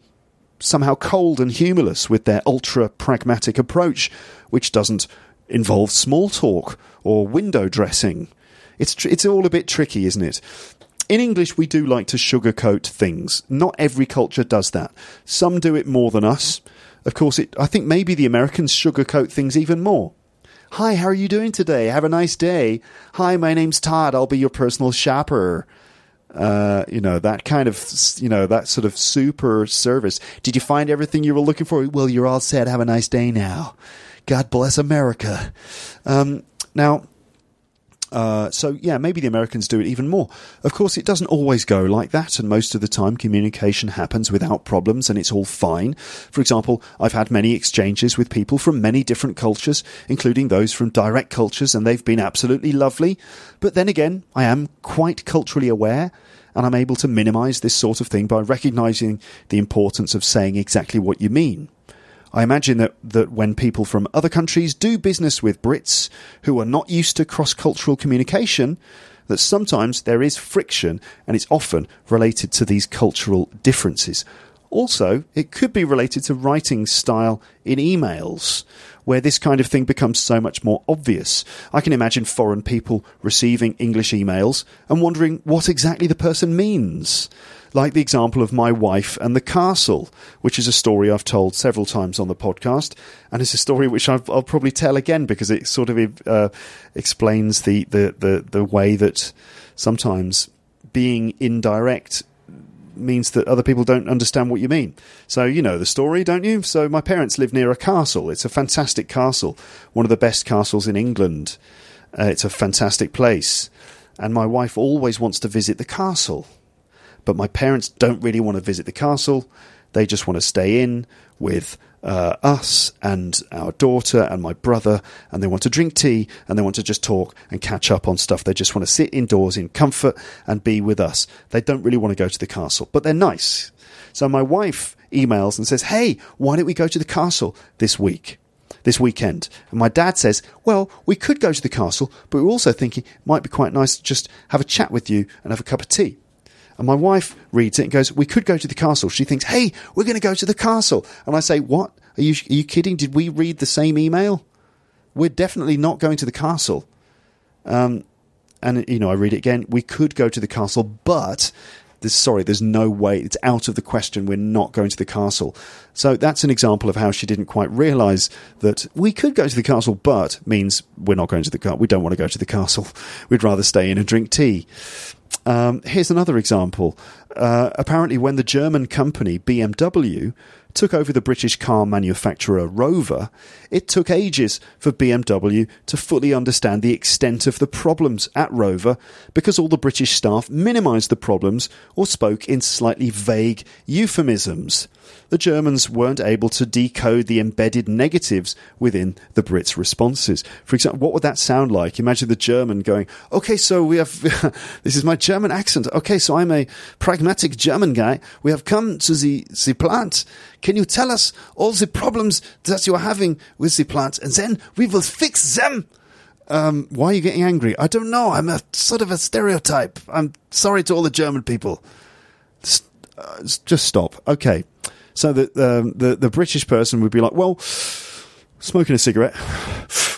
somehow cold and humorless with their ultra pragmatic approach, which doesn't involve small talk or window dressing. It's tr- it's all a bit tricky, isn't it? In English, we do like to sugarcoat things. Not every culture does that. Some do it more than us. Of course, it, I think maybe the Americans sugarcoat things even more. Hi, how are you doing today? Have a nice day. Hi, my name's Todd. I'll be your personal shopper. Uh, you know, that kind of, you know, that sort of super service. Did you find everything you were looking for? Well, you're all set. Have a nice day now. God bless America. Um, now, uh, so yeah, maybe the Americans do it even more. Of course, it doesn't always go like that, and most of the time, communication happens without problems, and it's all fine. For example, I've had many exchanges with people from many different cultures, including those from direct cultures, and they've been absolutely lovely. But then again, I am quite culturally aware. And I'm able to minimize this sort of thing by recognizing the importance of saying exactly what you mean. I imagine that, that when people from other countries do business with Brits who are not used to cross cultural communication, that sometimes there is friction and it's often related to these cultural differences. Also, it could be related to writing style in emails, where this kind of thing becomes so much more obvious. I can imagine foreign people receiving English emails and wondering what exactly the person means like the example of my wife and the castle, which is a story I've told several times on the podcast, and it's a story which i will probably tell again because it sort of uh, explains the, the, the, the way that sometimes being indirect means that other people don't understand what you mean. So, you know the story, don't you? So, my parents live near a castle. It's a fantastic castle, one of the best castles in England. Uh, it's a fantastic place. And my wife always wants to visit the castle. But my parents don't really want to visit the castle. They just want to stay in with uh, us and our daughter and my brother, and they want to drink tea and they want to just talk and catch up on stuff. They just want to sit indoors in comfort and be with us. They don't really want to go to the castle, but they're nice. So my wife emails and says, Hey, why don't we go to the castle this week? This weekend. And my dad says, Well, we could go to the castle, but we're also thinking it might be quite nice to just have a chat with you and have a cup of tea. And my wife reads it and goes, "We could go to the castle." She thinks, "Hey, we're going to go to the castle." And I say, "What? Are you are you kidding? Did we read the same email? We're definitely not going to the castle." Um, and you know, I read it again. We could go to the castle, but sorry, there's no way. It's out of the question. We're not going to the castle. So that's an example of how she didn't quite realise that we could go to the castle, but means we're not going to the castle. We don't want to go to the castle. We'd rather stay in and drink tea. Um, here's another example. Uh, apparently, when the German company BMW took over the British car manufacturer Rover, it took ages for BMW to fully understand the extent of the problems at Rover because all the British staff minimised the problems or spoke in slightly vague euphemisms the Germans weren't able to decode the embedded negatives within the Brits' responses. For example, what would that sound like? Imagine the German going, okay, so we have, this is my German accent. Okay, so I'm a pragmatic German guy. We have come to the, the plant. Can you tell us all the problems that you are having with the plant? And then we will fix them. Um, why are you getting angry? I don't know. I'm a sort of a stereotype. I'm sorry to all the German people. Uh, just stop. Okay. So that um, the the British person would be like, well, smoking a cigarette.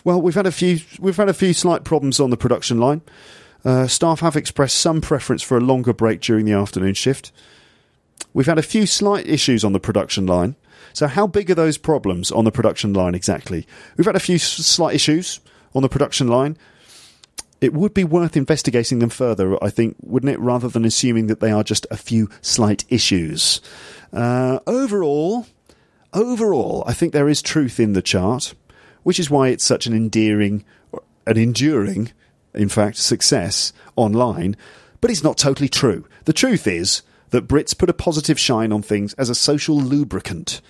Well, we've had a few we've had a few slight problems on the production line. Uh, staff have expressed some preference for a longer break during the afternoon shift. We've had a few slight issues on the production line. So, how big are those problems on the production line exactly? We've had a few slight issues on the production line. It would be worth investigating them further, I think, wouldn't it, rather than assuming that they are just a few slight issues. Uh, overall, overall, I think there is truth in the chart, which is why it's such an endearing, an enduring, in fact, success online. But it's not totally true. The truth is that Brits put a positive shine on things as a social lubricant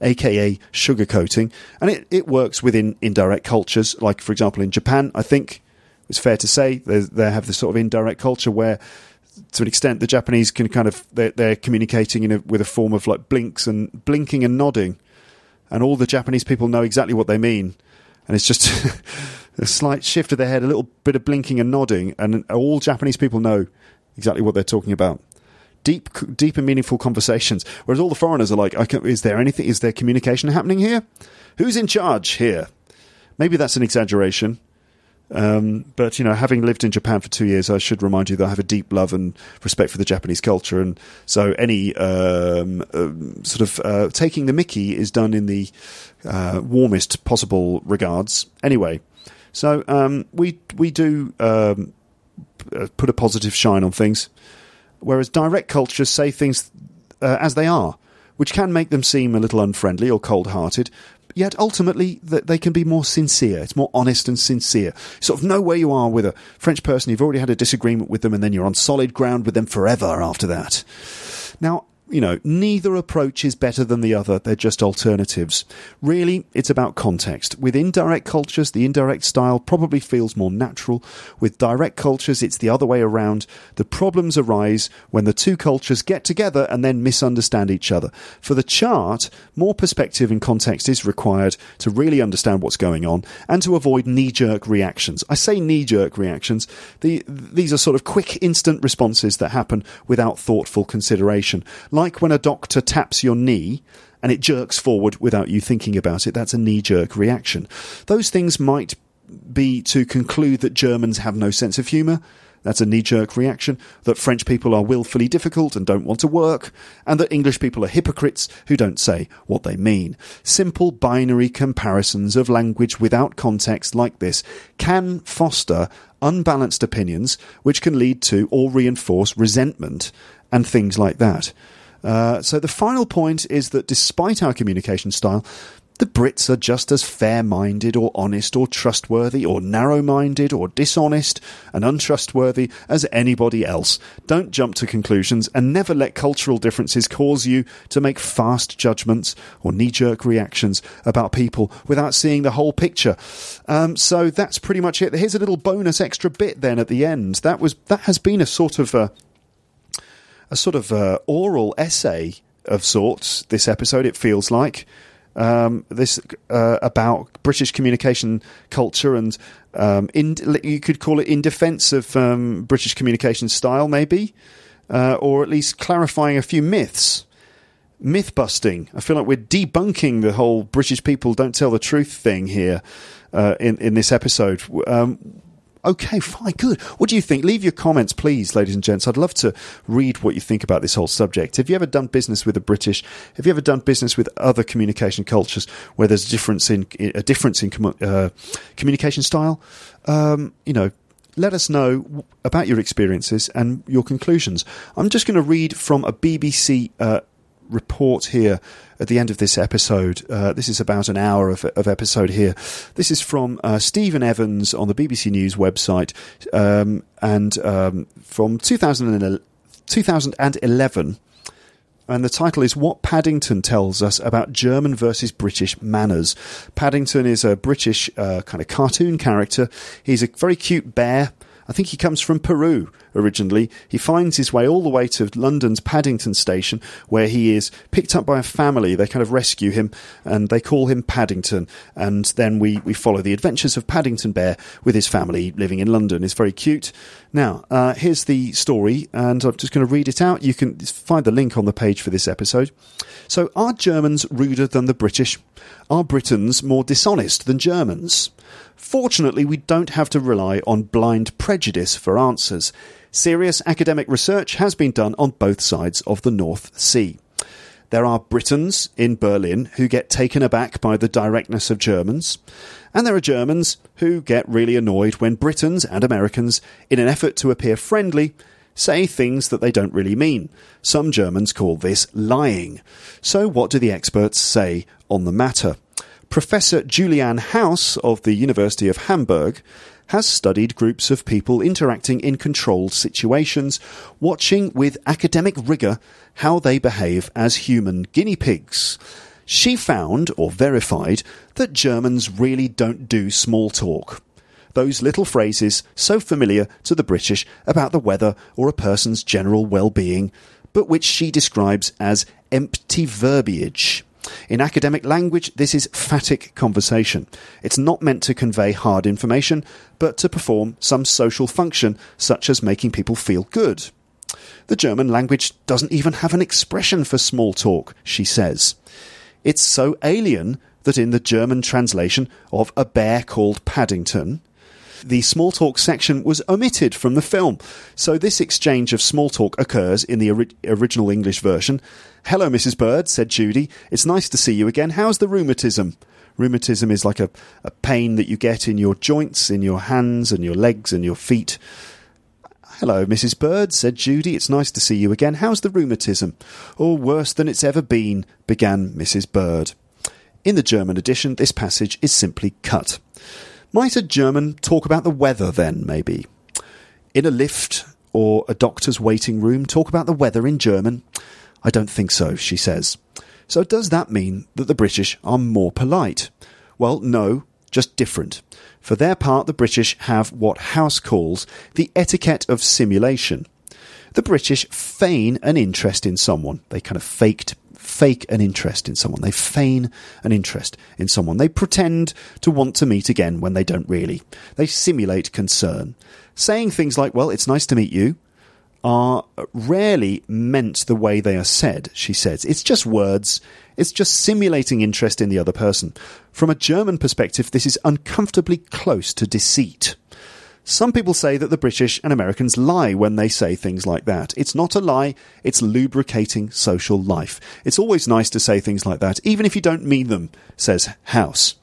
aka sugarcoating, and it, it works within indirect cultures. Like, for example, in Japan, I think it's fair to say they have this sort of indirect culture where to an extent, the Japanese can kind of they're, they're communicating in a, with a form of like blinks and blinking and nodding. and all the Japanese people know exactly what they mean, and it's just a slight shift of their head, a little bit of blinking and nodding, and all Japanese people know exactly what they're talking about. Deep, deep and meaningful conversations. Whereas all the foreigners are like, "Is there anything? Is there communication happening here? Who's in charge here?" Maybe that's an exaggeration. Um, but you know, having lived in Japan for two years, I should remind you that I have a deep love and respect for the Japanese culture, and so any um, uh, sort of uh, taking the Mickey is done in the uh, warmest possible regards. Anyway, so um, we we do um, uh, put a positive shine on things, whereas direct cultures say things uh, as they are, which can make them seem a little unfriendly or cold-hearted yet ultimately they can be more sincere. It's more honest and sincere. You Sort of know where you are with a French person. You've already had a disagreement with them, and then you're on solid ground with them forever after that. Now, you know, neither approach is better than the other. They're just alternatives. Really, it's about context. With indirect cultures, the indirect style probably feels more natural. With direct cultures, it's the other way around. The problems arise when the two cultures get together and then misunderstand each other. For the chart, more perspective and context is required to really understand what's going on and to avoid knee jerk reactions. I say knee jerk reactions. The, these are sort of quick, instant responses that happen without thoughtful consideration like when a doctor taps your knee and it jerks forward without you thinking about it. That's a knee jerk reaction. Those things might be to conclude that Germans have no sense of humour. That's a knee jerk reaction. That French people are willfully difficult and don't want to work. And that English people are hypocrites who don't say what they mean. Simple binary comparisons of language without context like this can foster unbalanced opinions, which can lead to or reinforce resentment and things like that. Uh, so the final point is that despite our communication style, the Brits are just as fair minded or honest or trustworthy or narrow minded or dishonest and untrustworthy as anybody else. Don't jump to conclusions and never let cultural differences cause you to make fast judgments or knee jerk reactions about people without seeing the whole picture. Um, so that's pretty much it. Here's a little bonus extra bit then at the end. That was that has been a sort of a a sort of uh, oral essay of sorts. This episode, it feels like um, this uh, about British communication culture and um, in, you could call it in defence of um, British communication style, maybe, uh, or at least clarifying a few myths. Myth busting. I feel like we're debunking the whole British people don't tell the truth thing here uh, in in this episode. Okay, fine, good. What do you think? Leave your comments, please, ladies and gents. I'd love to read what you think about this whole subject. Have you ever done business with the British? Have you ever done business with other communication cultures where there's a difference in a difference in uh, communication style? Um, you know, let us know about your experiences and your conclusions. I'm just going to read from a BBC uh, report here at the end of this episode. Uh, this is about an hour of, of episode here. This is from uh, Stephen Evans on the BBC News website um, and um, from 2011. And the title is What Paddington Tells Us About German versus British Manners. Paddington is a British uh, kind of cartoon character. He's a very cute bear I think he comes from Peru originally. He finds his way all the way to London's Paddington station, where he is picked up by a family. They kind of rescue him and they call him Paddington. And then we, we follow the adventures of Paddington Bear with his family living in London. It's very cute. Now, uh, here's the story, and I'm just going to read it out. You can find the link on the page for this episode. So, are Germans ruder than the British? Are Britons more dishonest than Germans? Fortunately, we don't have to rely on blind prejudice for answers. Serious academic research has been done on both sides of the North Sea. There are Britons in Berlin who get taken aback by the directness of Germans, and there are Germans who get really annoyed when Britons and Americans, in an effort to appear friendly, say things that they don't really mean. Some Germans call this lying. So, what do the experts say on the matter? Professor Juliane House of the University of Hamburg has studied groups of people interacting in controlled situations, watching with academic rigour how they behave as human guinea pigs. She found, or verified, that Germans really don't do small talk. Those little phrases so familiar to the British about the weather or a person's general well being, but which she describes as empty verbiage. In academic language, this is phatic conversation. It's not meant to convey hard information, but to perform some social function, such as making people feel good. The German language doesn't even have an expression for small talk, she says. It's so alien that in the German translation of A Bear Called Paddington, the small talk section was omitted from the film. So this exchange of small talk occurs in the ori- original English version. Hello, Mrs. Bird, said Judy. It's nice to see you again. How's the rheumatism? Rheumatism is like a, a pain that you get in your joints, in your hands and your legs and your feet. Hello, Mrs. Bird, said Judy. It's nice to see you again. How's the rheumatism? Oh, worse than it's ever been, began Mrs. Bird. In the German edition, this passage is simply cut. Might a German talk about the weather then, maybe? In a lift or a doctor's waiting room, talk about the weather in German? I don't think so, she says. So does that mean that the British are more polite? Well, no, just different. For their part, the British have what House calls the etiquette of simulation. The British feign an interest in someone. They kind of faked fake an interest in someone. They feign an interest in someone. They pretend to want to meet again when they don't really. They simulate concern. Saying things like, well, it's nice to meet you, are rarely meant the way they are said, she says. It's just words. It's just simulating interest in the other person. From a German perspective, this is uncomfortably close to deceit. Some people say that the British and Americans lie when they say things like that. It's not a lie, it's lubricating social life. It's always nice to say things like that, even if you don't mean them, says House.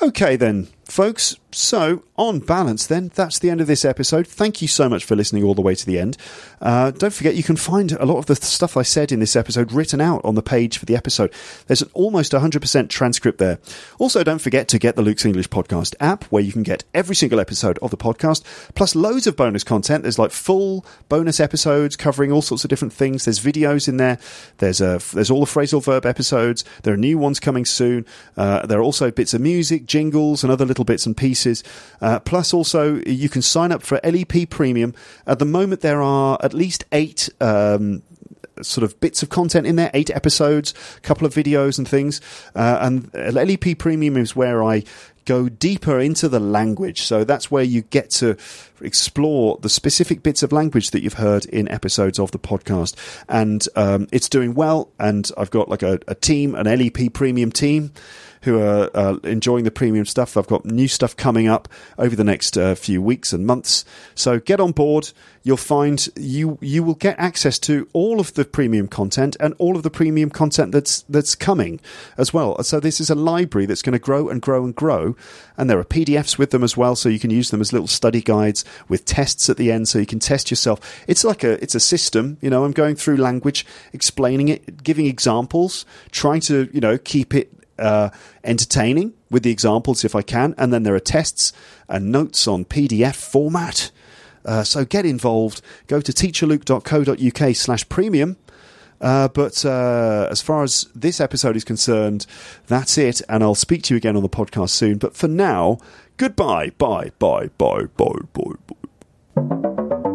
Okay, then, folks. So, on balance, then, that's the end of this episode. Thank you so much for listening all the way to the end. Uh, don't forget, you can find a lot of the stuff I said in this episode written out on the page for the episode. There's an almost 100% transcript there. Also, don't forget to get the Luke's English Podcast app, where you can get every single episode of the podcast, plus loads of bonus content. There's like full bonus episodes covering all sorts of different things. There's videos in there. There's a, there's all the phrasal verb episodes. There are new ones coming soon. Uh, there are also bits of music, jingles, and other little bits and pieces. Uh, plus, also, you can sign up for LEP Premium. At the moment, there are at least eight. Um, sort of bits of content in there, eight episodes, a couple of videos and things. Uh, and LEP Premium is where I go deeper into the language. So that's where you get to explore the specific bits of language that you've heard in episodes of the podcast. And um, it's doing well. And I've got like a, a team, an LEP Premium team who are uh, enjoying the premium stuff. I've got new stuff coming up over the next uh, few weeks and months. So get on board. You'll find you you will get access to all of the premium content and all of the premium content that's that's coming as well. So this is a library that's going to grow and grow and grow, and there are PDFs with them as well, so you can use them as little study guides with tests at the end, so you can test yourself. It's like a it's a system. You know, I'm going through language, explaining it, giving examples, trying to you know keep it uh, entertaining with the examples if I can. And then there are tests and notes on PDF format. Uh, so get involved. Go to teacherluke.co.uk slash premium. Uh, but uh, as far as this episode is concerned, that's it. And I'll speak to you again on the podcast soon. But for now, goodbye. Bye, bye, bye, bye, bye, bye.